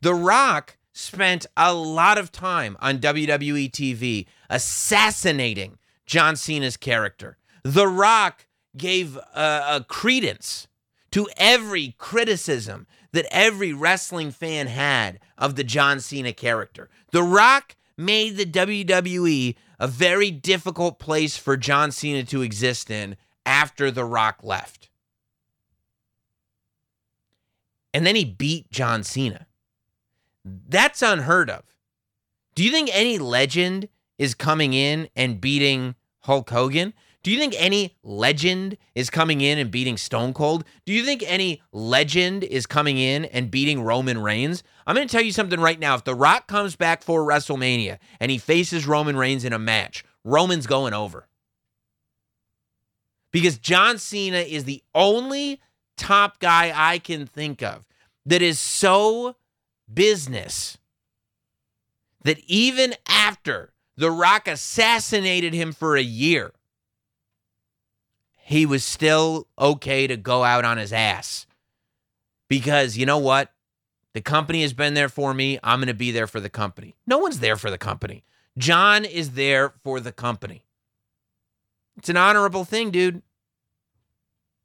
The Rock spent a lot of time on WWE TV assassinating John Cena's character. The Rock gave uh, a credence to every criticism that every wrestling fan had of the John Cena character. The Rock made the WWE a very difficult place for John Cena to exist in after The Rock left. And then he beat John Cena. That's unheard of. Do you think any legend is coming in and beating Hulk Hogan? Do you think any legend is coming in and beating Stone Cold? Do you think any legend is coming in and beating Roman Reigns? I'm going to tell you something right now. If The Rock comes back for WrestleMania and he faces Roman Reigns in a match, Roman's going over. Because John Cena is the only top guy I can think of that is so business that even after The Rock assassinated him for a year, he was still okay to go out on his ass. Because you know what? The company has been there for me. I'm going to be there for the company. No one's there for the company. John is there for the company. It's an honorable thing, dude.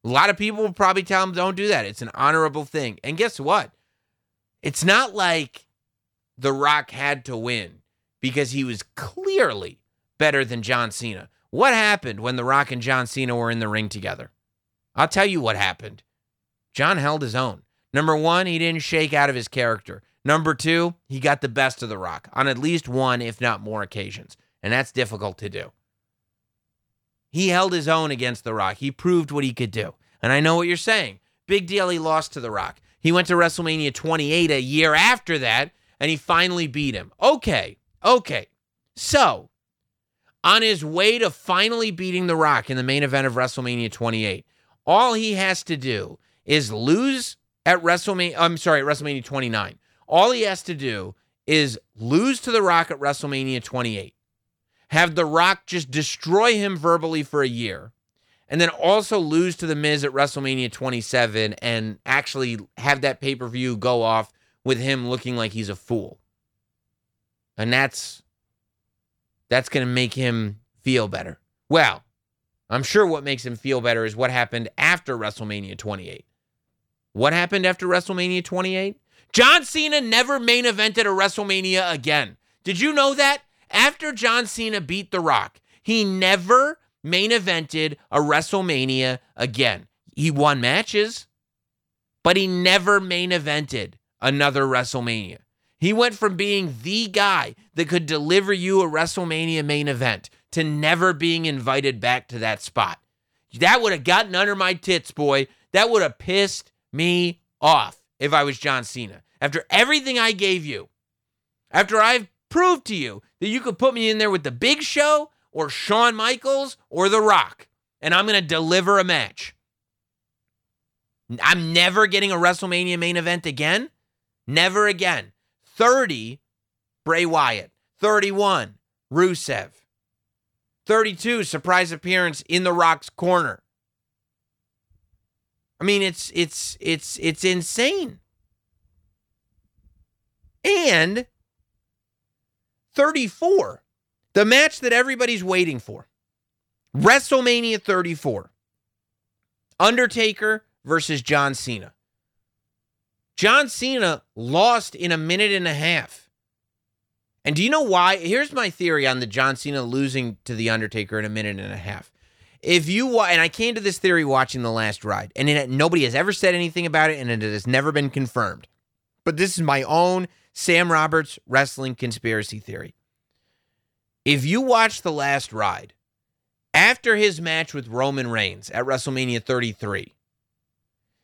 A lot of people will probably tell him don't do that. It's an honorable thing. And guess what? It's not like The Rock had to win because he was clearly better than John Cena. What happened when The Rock and John Cena were in the ring together? I'll tell you what happened. John held his own. Number one, he didn't shake out of his character. Number two, he got the best of The Rock on at least one, if not more occasions. And that's difficult to do. He held his own against The Rock. He proved what he could do. And I know what you're saying. Big deal, he lost to The Rock. He went to WrestleMania 28 a year after that, and he finally beat him. Okay, okay. So, on his way to finally beating The Rock in the main event of WrestleMania 28, all he has to do is lose at WrestleMania. I'm sorry, at WrestleMania 29. All he has to do is lose to The Rock at WrestleMania 28, have The Rock just destroy him verbally for a year, and then also lose to The Miz at WrestleMania 27 and actually have that pay per view go off with him looking like he's a fool. And that's that's going to make him feel better. Well, I'm sure what makes him feel better is what happened after WrestleMania 28. What happened after WrestleMania 28? John Cena never main evented a WrestleMania again. Did you know that? After John Cena beat The Rock, he never main evented a WrestleMania again. He won matches, but he never main evented another WrestleMania. He went from being the guy that could deliver you a WrestleMania main event to never being invited back to that spot. That would have gotten under my tits, boy. That would have pissed me off if I was John Cena. After everything I gave you, after I've proved to you that you could put me in there with the Big Show or Shawn Michaels or The Rock, and I'm going to deliver a match. I'm never getting a WrestleMania main event again. Never again. 30, Bray Wyatt. 31, Rusev. 32, surprise appearance in The Rock's corner. I mean, it's it's it's it's insane. And 34, the match that everybody's waiting for. WrestleMania 34. Undertaker versus John Cena. John Cena lost in a minute and a half. And do you know why? Here's my theory on the John Cena losing to The Undertaker in a minute and a half. If you and I came to this theory watching The Last Ride, and it, nobody has ever said anything about it, and it has never been confirmed. But this is my own Sam Roberts wrestling conspiracy theory. If you watch The Last Ride, after his match with Roman Reigns at WrestleMania 33,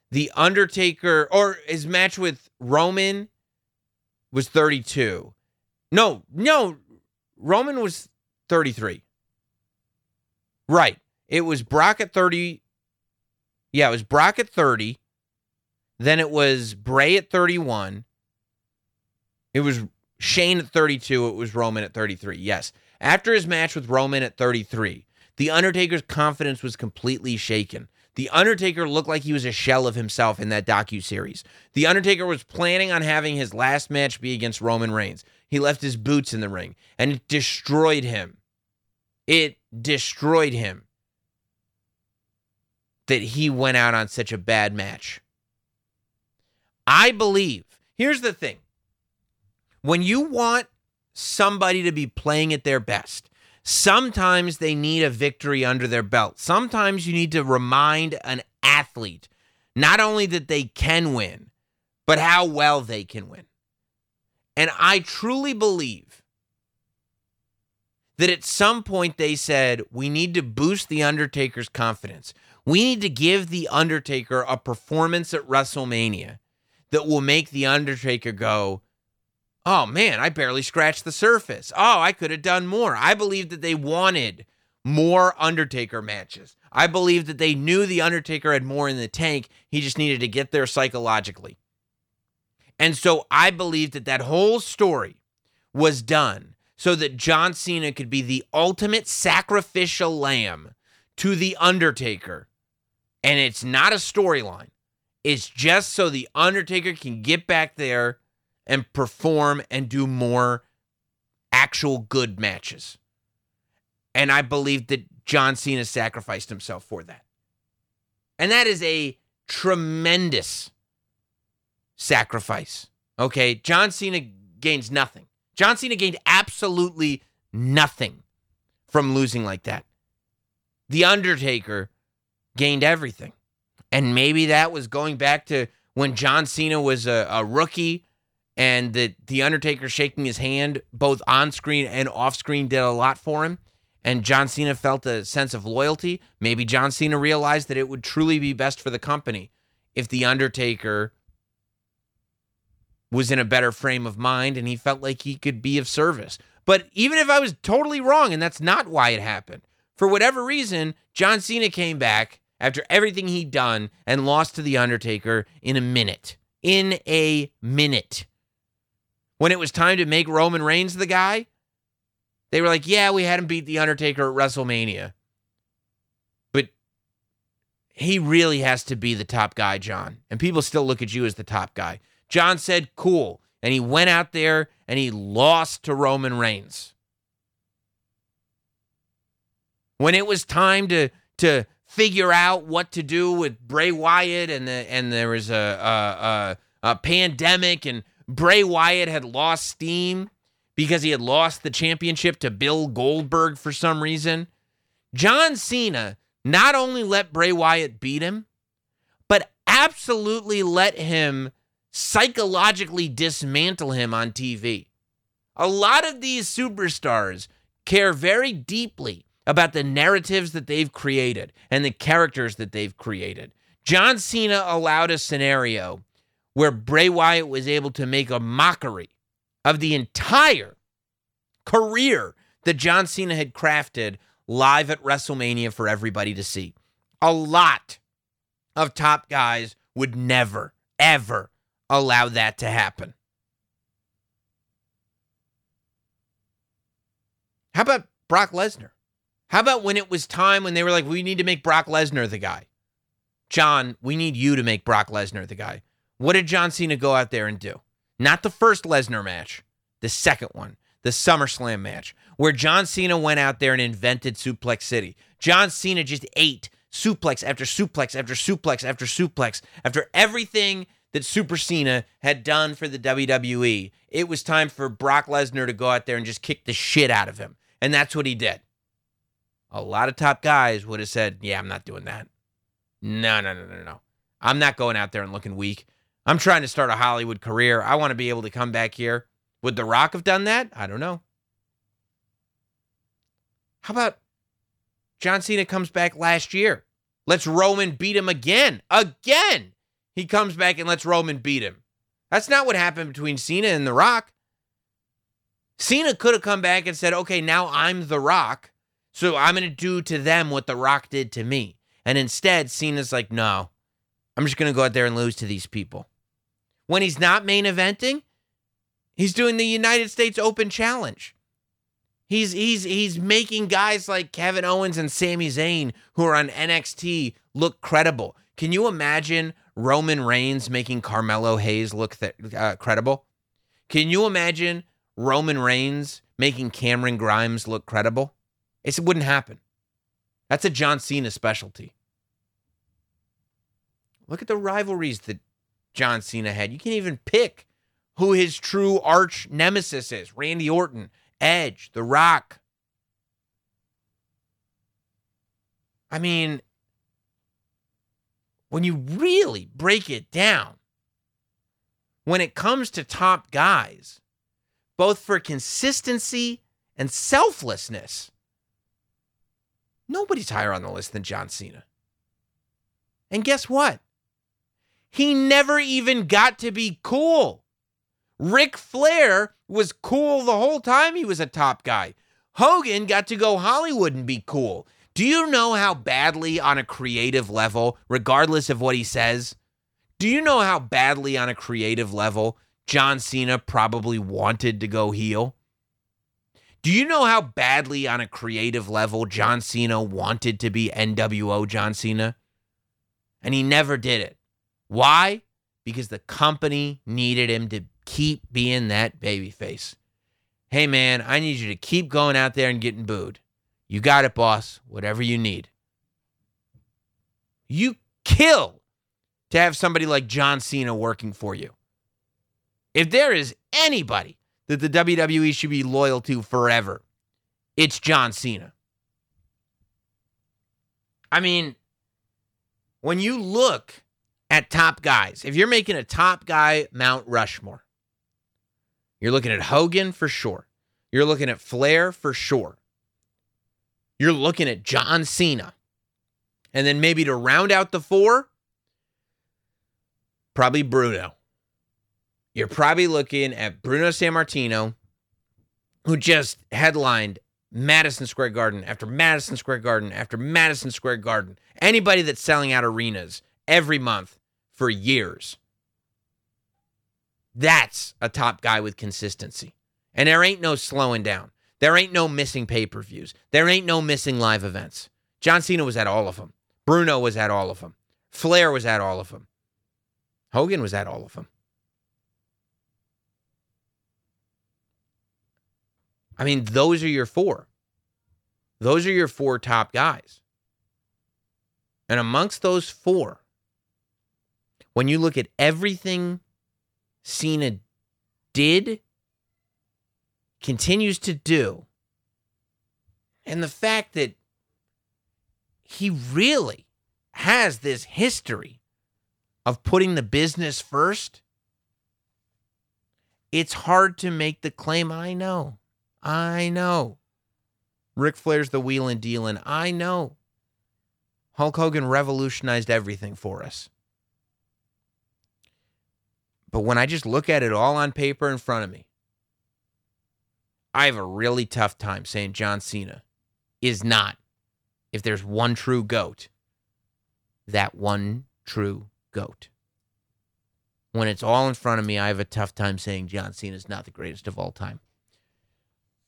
The Undertaker, or his match with Roman was 32. No, no, Roman was 33. Right. It was Brock at 30. Yeah, it was Brock at 30. Then it was Bray at 31. It was Shane at 32. It was Roman at 33. Yes. After his match with Roman at 33, The Undertaker's confidence was completely shaken. The Undertaker looked like he was a shell of himself in that docu-series. The Undertaker was planning on having his last match be against Roman Reigns. He left his boots in the ring and it destroyed him. It destroyed him that he went out on such a bad match. I believe, here's the thing when you want somebody to be playing at their best, sometimes they need a victory under their belt. Sometimes you need to remind an athlete not only that they can win, but how well they can win. And I truly believe that at some point they said, we need to boost The Undertaker's confidence. We need to give The Undertaker a performance at WrestleMania that will make The Undertaker go, oh man, I barely scratched the surface. Oh, I could have done more. I believe that they wanted more Undertaker matches. I believe that they knew The Undertaker had more in the tank. He just needed to get there psychologically. And so I believe that that whole story was done so that John Cena could be the ultimate sacrificial lamb to The Undertaker. And it's not a storyline, it's just so The Undertaker can get back there and perform and do more actual good matches. And I believe that John Cena sacrificed himself for that. And that is a tremendous sacrifice. Okay. John Cena gains nothing. John Cena gained absolutely nothing from losing like that. The Undertaker gained everything. And maybe that was going back to when John Cena was a, a rookie and that The Undertaker shaking his hand both on screen and off screen did a lot for him. And John Cena felt a sense of loyalty. Maybe John Cena realized that it would truly be best for the company if The Undertaker was in a better frame of mind and he felt like he could be of service. But even if I was totally wrong and that's not why it happened, for whatever reason, John Cena came back after everything he'd done and lost to The Undertaker in a minute. In a minute. When it was time to make Roman Reigns the guy, they were like, yeah, we had him beat The Undertaker at WrestleMania. But he really has to be the top guy, John. And people still look at you as the top guy. John said, cool. and he went out there and he lost to Roman Reigns. When it was time to to figure out what to do with Bray Wyatt and the and there was a a, a, a pandemic and Bray Wyatt had lost steam because he had lost the championship to Bill Goldberg for some reason. John Cena not only let Bray Wyatt beat him, but absolutely let him psychologically dismantle him on TV. A lot of these superstars care very deeply about the narratives that they've created and the characters that they've created. John Cena allowed a scenario where Bray Wyatt was able to make a mockery of the entire career that John Cena had crafted live at WrestleMania for everybody to see. A lot of top guys would never, ever allow that to happen. How about Brock Lesnar? How about when it was time when they were like, we need to make Brock Lesnar the guy? John, we need you to make Brock Lesnar the guy. What did John Cena go out there and do? Not the first Lesnar match, the second one, the SummerSlam match, where John Cena went out there and invented Suplex City. John Cena just ate suplex after suplex after suplex after suplex after everything that Super Cena had done for the WWE. It was time for Brock Lesnar to go out there and just kick the shit out of him. And that's what he did. A lot of top guys would have said, Yeah, I'm not doing that. No, no, no, no, no. I'm not going out there and looking weak. I'm trying to start a Hollywood career. I want to be able to come back here. Would The Rock have done that? I don't know. How about John Cena comes back last year? Let's Roman beat him again. Again. He comes back and lets Roman beat him. That's not what happened between Cena and The Rock. Cena could have come back and said, okay, now I'm The Rock. So I'm going to do to them what The Rock did to me. And instead, Cena's like, no, I'm just going to go out there and lose to these people. When he's not main eventing, he's doing the United States Open Challenge. He's he's he's making guys like Kevin Owens and Sami Zayn who are on NXT look credible. Can you imagine Roman Reigns making Carmelo Hayes look th- uh, credible? Can you imagine Roman Reigns making Cameron Grimes look credible? It wouldn't happen. That's a John Cena specialty. Look at the rivalries that John Cena had. You can't even pick who his true arch nemesis is Randy Orton, Edge, The Rock. I mean, when you really break it down, when it comes to top guys, both for consistency and selflessness, nobody's higher on the list than John Cena. And guess what? He never even got to be cool. Ric Flair was cool the whole time he was a top guy. Hogan got to go Hollywood and be cool. Do you know how badly, on a creative level, regardless of what he says, do you know how badly, on a creative level, John Cena probably wanted to go heel? Do you know how badly, on a creative level, John Cena wanted to be NWO John Cena? And he never did it. Why? Because the company needed him to keep being that babyface. Hey, man, I need you to keep going out there and getting booed. You got it, boss. Whatever you need. You kill to have somebody like John Cena working for you. If there is anybody that the WWE should be loyal to forever, it's John Cena. I mean, when you look at top guys, if you're making a top guy Mount Rushmore, you're looking at Hogan for sure. You're looking at Flair for sure. You're looking at John Cena. And then maybe to round out the four, probably Bruno. You're probably looking at Bruno Sammartino, who just headlined Madison Square Garden after Madison Square Garden after Madison Square Garden. Anybody that's selling out arenas every month for years. That's a top guy with consistency. And there ain't no slowing down. There ain't no missing pay per views. There ain't no missing live events. John Cena was at all of them. Bruno was at all of them. Flair was at all of them. Hogan was at all of them. I mean, those are your four. Those are your four top guys. And amongst those four, when you look at everything Cena did, continues to do, and the fact that he really has this history of putting the business first, it's hard to make the claim. I know. I know. Ric Flair's the wheeling dealing. I know. Hulk Hogan revolutionized everything for us. But when I just look at it all on paper in front of me, I have a really tough time saying John Cena is not, if there's one true GOAT, that one true GOAT. When it's all in front of me, I have a tough time saying John Cena is not the greatest of all time.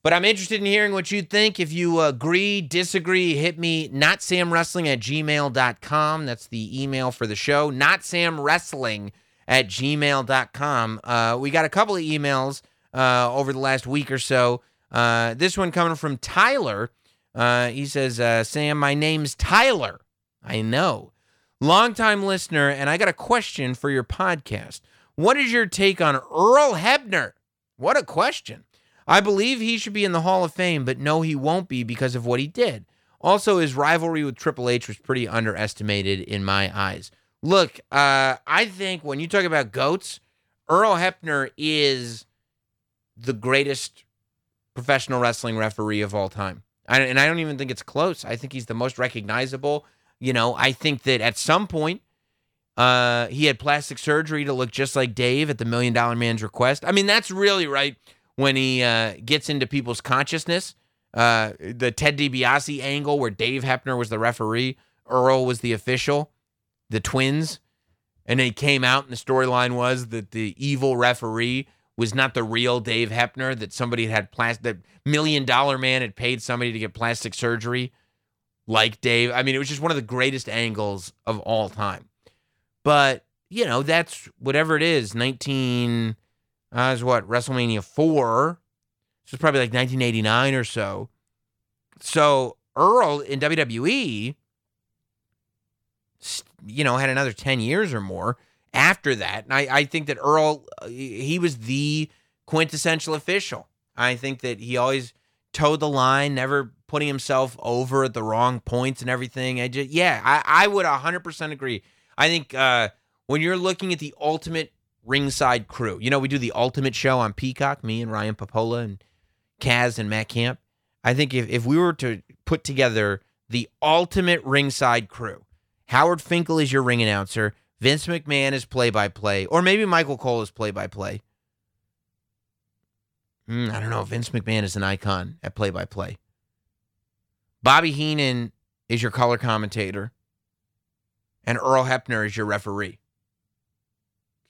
But I'm interested in hearing what you think. If you agree, disagree, hit me, notsamwrestling at gmail.com. That's the email for the show. Notsamwrestling at gmail.com. Uh, we got a couple of emails uh, over the last week or so. Uh, this one coming from Tyler. Uh, he says, uh, Sam, my name's Tyler. I know. Longtime listener, and I got a question for your podcast. What is your take on Earl Hebner? What a question. I believe he should be in the Hall of Fame, but no, he won't be because of what he did. Also, his rivalry with Triple H was pretty underestimated in my eyes. Look, uh, I think when you talk about GOATs, Earl Hebner is the greatest professional wrestling referee of all time. I, and I don't even think it's close. I think he's the most recognizable. You know, I think that at some point, uh, he had plastic surgery to look just like Dave at the Million Dollar Man's request. I mean, that's really right when he uh, gets into people's consciousness. Uh, the Ted DiBiase angle where Dave Hebner was the referee, Earl was the official, the twins. And then he came out, and the storyline was that the evil referee was not the real Dave Hebner, that somebody had plastic, that million dollar man had paid somebody to get plastic surgery like Dave. I mean, it was just one of the greatest angles of all time. But, you know, that's whatever it is, 19, uh, is what, WrestleMania 4. So it's probably like 1989 or so. So Earl in WWE, you know, had another 10 years or more after that. And I, I think that Earl, uh, he was the quintessential official. I think that he always towed the line, never putting himself over at the wrong points and everything. I just, yeah, I, I would 100% agree. I think uh, when you're looking at the ultimate ringside crew, you know, we do the ultimate show on Peacock, me and Ryan Pappolla and Kaz and Matt Camp. I think if, if we were to put together the ultimate ringside crew, Howard Finkel is your ring announcer, Vince McMahon is play by play, or maybe Michael Cole is play by play. I don't know. Vince McMahon is an icon at play by play. Bobby Heenan is your color commentator, and Earl Hebner is your referee. Can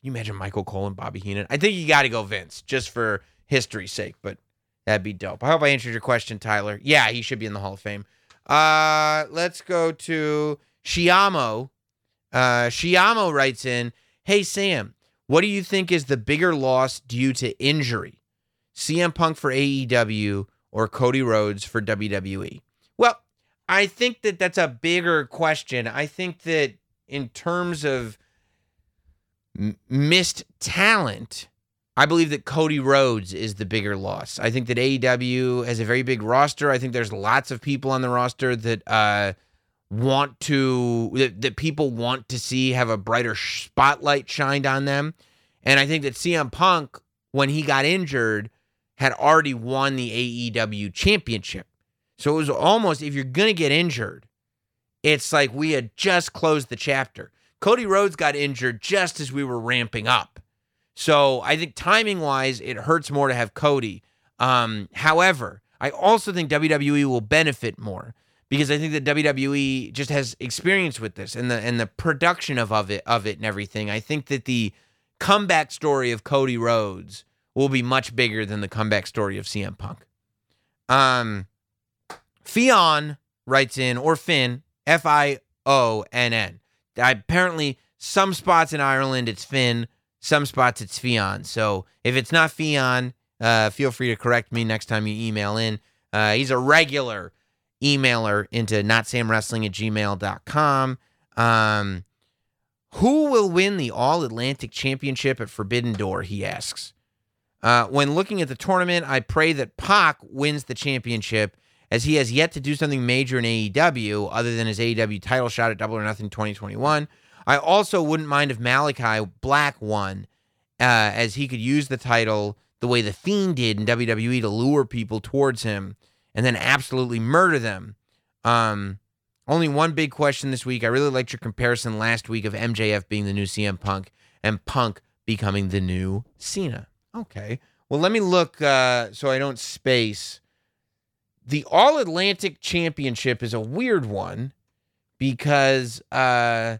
you imagine Michael Cole and Bobby Heenan? I think you got to go Vince just for history's sake, but that'd be dope. I hope I answered your question, Tyler. Yeah, he should be in the Hall of Fame. Uh, let's go to Shiamo. Uh, Shiamo writes in, "Hey Sam, what do you think is the bigger loss due to injury? CM Punk for AEW or Cody Rhodes for WWE?" Well, I think that that's a bigger question. I think that in terms of m- missed talent, I believe that Cody Rhodes is the bigger loss. I think that AEW has a very big roster. I think there's lots of people on the roster that uh, want to that, that people want to see have a brighter spotlight shined on them. And I think that CM Punk, when he got injured, had already won the AEW championship. So it was almost if you're gonna get injured, it's like we had just closed the chapter. Cody Rhodes got injured just as we were ramping up. So I think timing wise, it hurts more to have Cody. Um, however, I also think WWE will benefit more because I think that WWE just has experience with this and the and the production of, of it of it and everything. I think that the comeback story of Cody Rhodes will be much bigger than the comeback story of CM Punk. Um, Fion writes in or Finn F I O N N. Apparently, some spots in Ireland it's Finn, some spots it's Fion. So if it's not Fion, Uh, feel free to correct me next time you email in. Uh, he's a regular emailer into notsamwrestling at gmail.com. Um, who will win the All Atlantic Championship at Forbidden Door? He asks. Uh, when looking at the tournament, I pray that Pac wins the championship as he has yet to do something major in AEW other than his AEW title shot at Double or Nothing 2021. I also wouldn't mind if Malachi Black won, uh, as he could use the title the way the Fiend did in WWE to lure people towards him and then absolutely murder them. Um, only one big question this week. I really liked your comparison last week of MJF being the new CM Punk and Punk becoming the new Cena. Okay. Well, let me look uh, so I don't space. The All Atlantic Championship is a weird one because uh,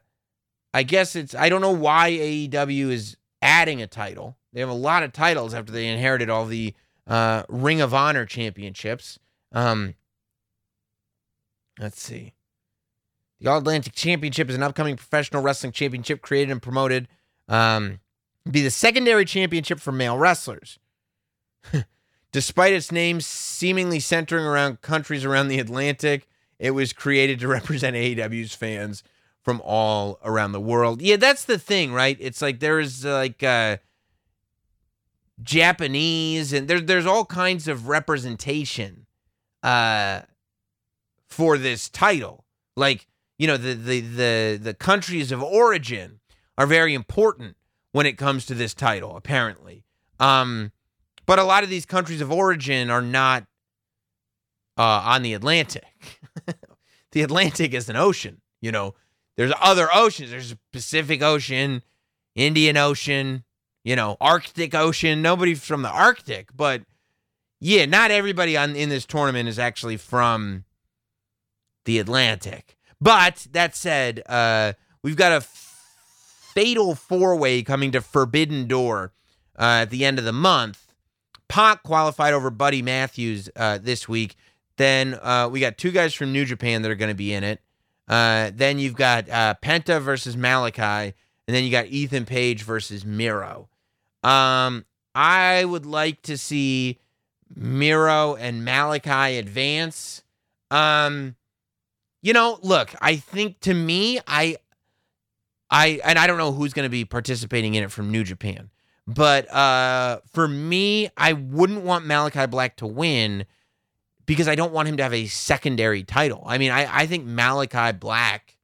I guess it's, I don't know why AEW is adding a title. They have a lot of titles after they inherited all the uh, Ring of Honor championships. Um, let's see. The All Atlantic Championship is an upcoming professional wrestling championship created and promoted. Um, be the secondary championship for male wrestlers. Despite its name seemingly centering around countries around the Atlantic, it was created to represent AEW's fans from all around the world. Yeah, that's the thing, right? It's like there's uh, like uh, Japanese and there's there's all kinds of representation uh, for this title. Like you know the the the the countries of origin are very important when it comes to this title apparently. Um but a lot of these countries of origin are not uh on the atlantic. The atlantic is an ocean you know. There's other oceans. There's pacific ocean indian ocean you know arctic ocean. Nobody from the arctic but yeah not everybody on in this tournament is actually from the atlantic but that said, uh, we've got a fatal four way coming to Forbidden Door uh, at the end of the month. Pac qualified over Buddy Matthews uh, this week. Then uh, we got two guys from New Japan that are going to be in it. Uh, then you've got uh, Penta versus Malachi, and then you got Ethan Page versus Miro. Um, I would like to see Miro and Malachi advance. Um, you know, look, I think to me, I, I, and I don't know who's going to be participating in it from New Japan, but uh, for me, I wouldn't want Malachi Black to win because I don't want him to have a secondary title. I mean, I, I think Malachi Black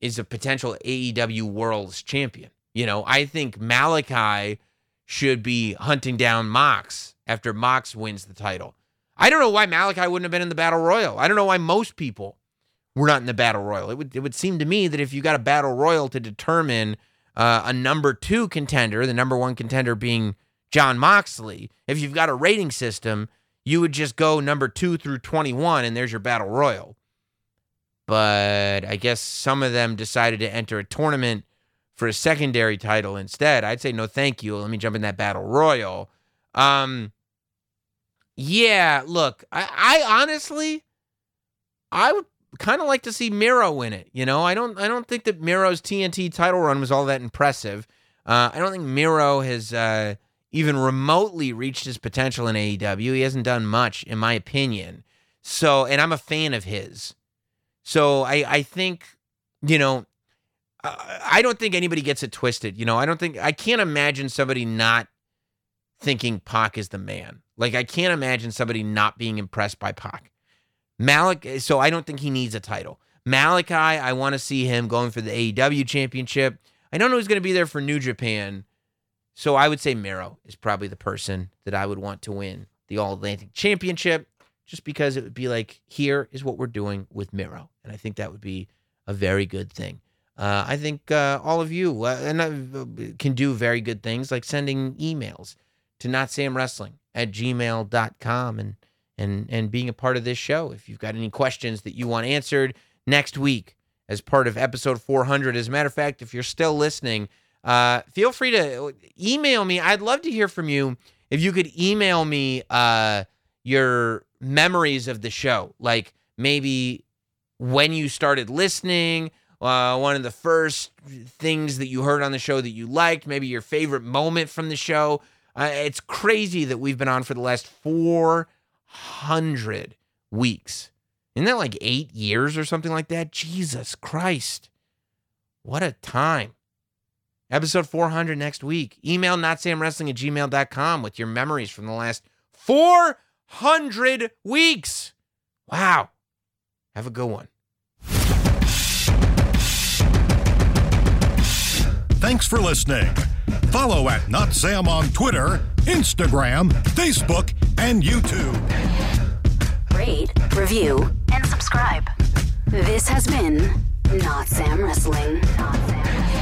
is a potential AEW World's Champion. You know, I think Malachi should be hunting down Mox after Mox wins the title. I don't know why Malachi wouldn't have been in the Battle Royal. I don't know why most people we're not in the battle royal. It would it would seem to me that if you got a battle royal to determine uh, a number two contender, the number one contender being Jon Moxley, if you've got a rating system, you would just go number two through 21 and there's your battle royal. But I guess some of them decided to enter a tournament for a secondary title instead. I'd say no, thank you. Let me jump in that battle royal. Um, yeah, look, I, I honestly, I would kind of like to see Miro win it. You know, I don't I don't think that Miro's TNT title run was all that impressive. Uh, I don't think Miro has uh, even remotely reached his potential in AEW. He hasn't done much, in my opinion. So, and I'm a fan of his. So I I think you know. I don't think anybody gets it twisted. You know, I don't think I can't imagine somebody not thinking Pac is the man. Like I can't imagine somebody not being impressed by Pac. Malik, so I don't think he needs a title. Malachi, I want to see him going for the AEW championship. I don't know who's going to be there for New Japan. So I would say Miro is probably the person that I would want to win the All Atlantic Championship just because it would be like, here is what we're doing with Miro. And I think that would be a very good thing. Uh, I think uh, all of you uh, and uh, can do very good things like sending emails to notsamwrestling at gmail.com and and and being a part of this show. If you've got any questions that you want answered next week as part of episode 400, as a matter of fact, if you're still listening, uh, feel free to email me. I'd love to hear from you. If you could email me uh, your memories of the show, like maybe when you started listening, uh, one of the first things that you heard on the show that you liked, maybe your favorite moment from the show. Uh, it's crazy that we've been on for the last 400 weeks. Isn't that like eight years or something like that? Jesus Christ. What a time. Episode 400 next week. Email notsamwrestling at gmail.com with your memories from the last 400 weeks. Wow. Have a good one. Thanks for listening. Follow at Not Sam on Twitter, Instagram, Facebook, and YouTube. Rate, review, and subscribe. This has been Not Sam Wrestling. Not Sam.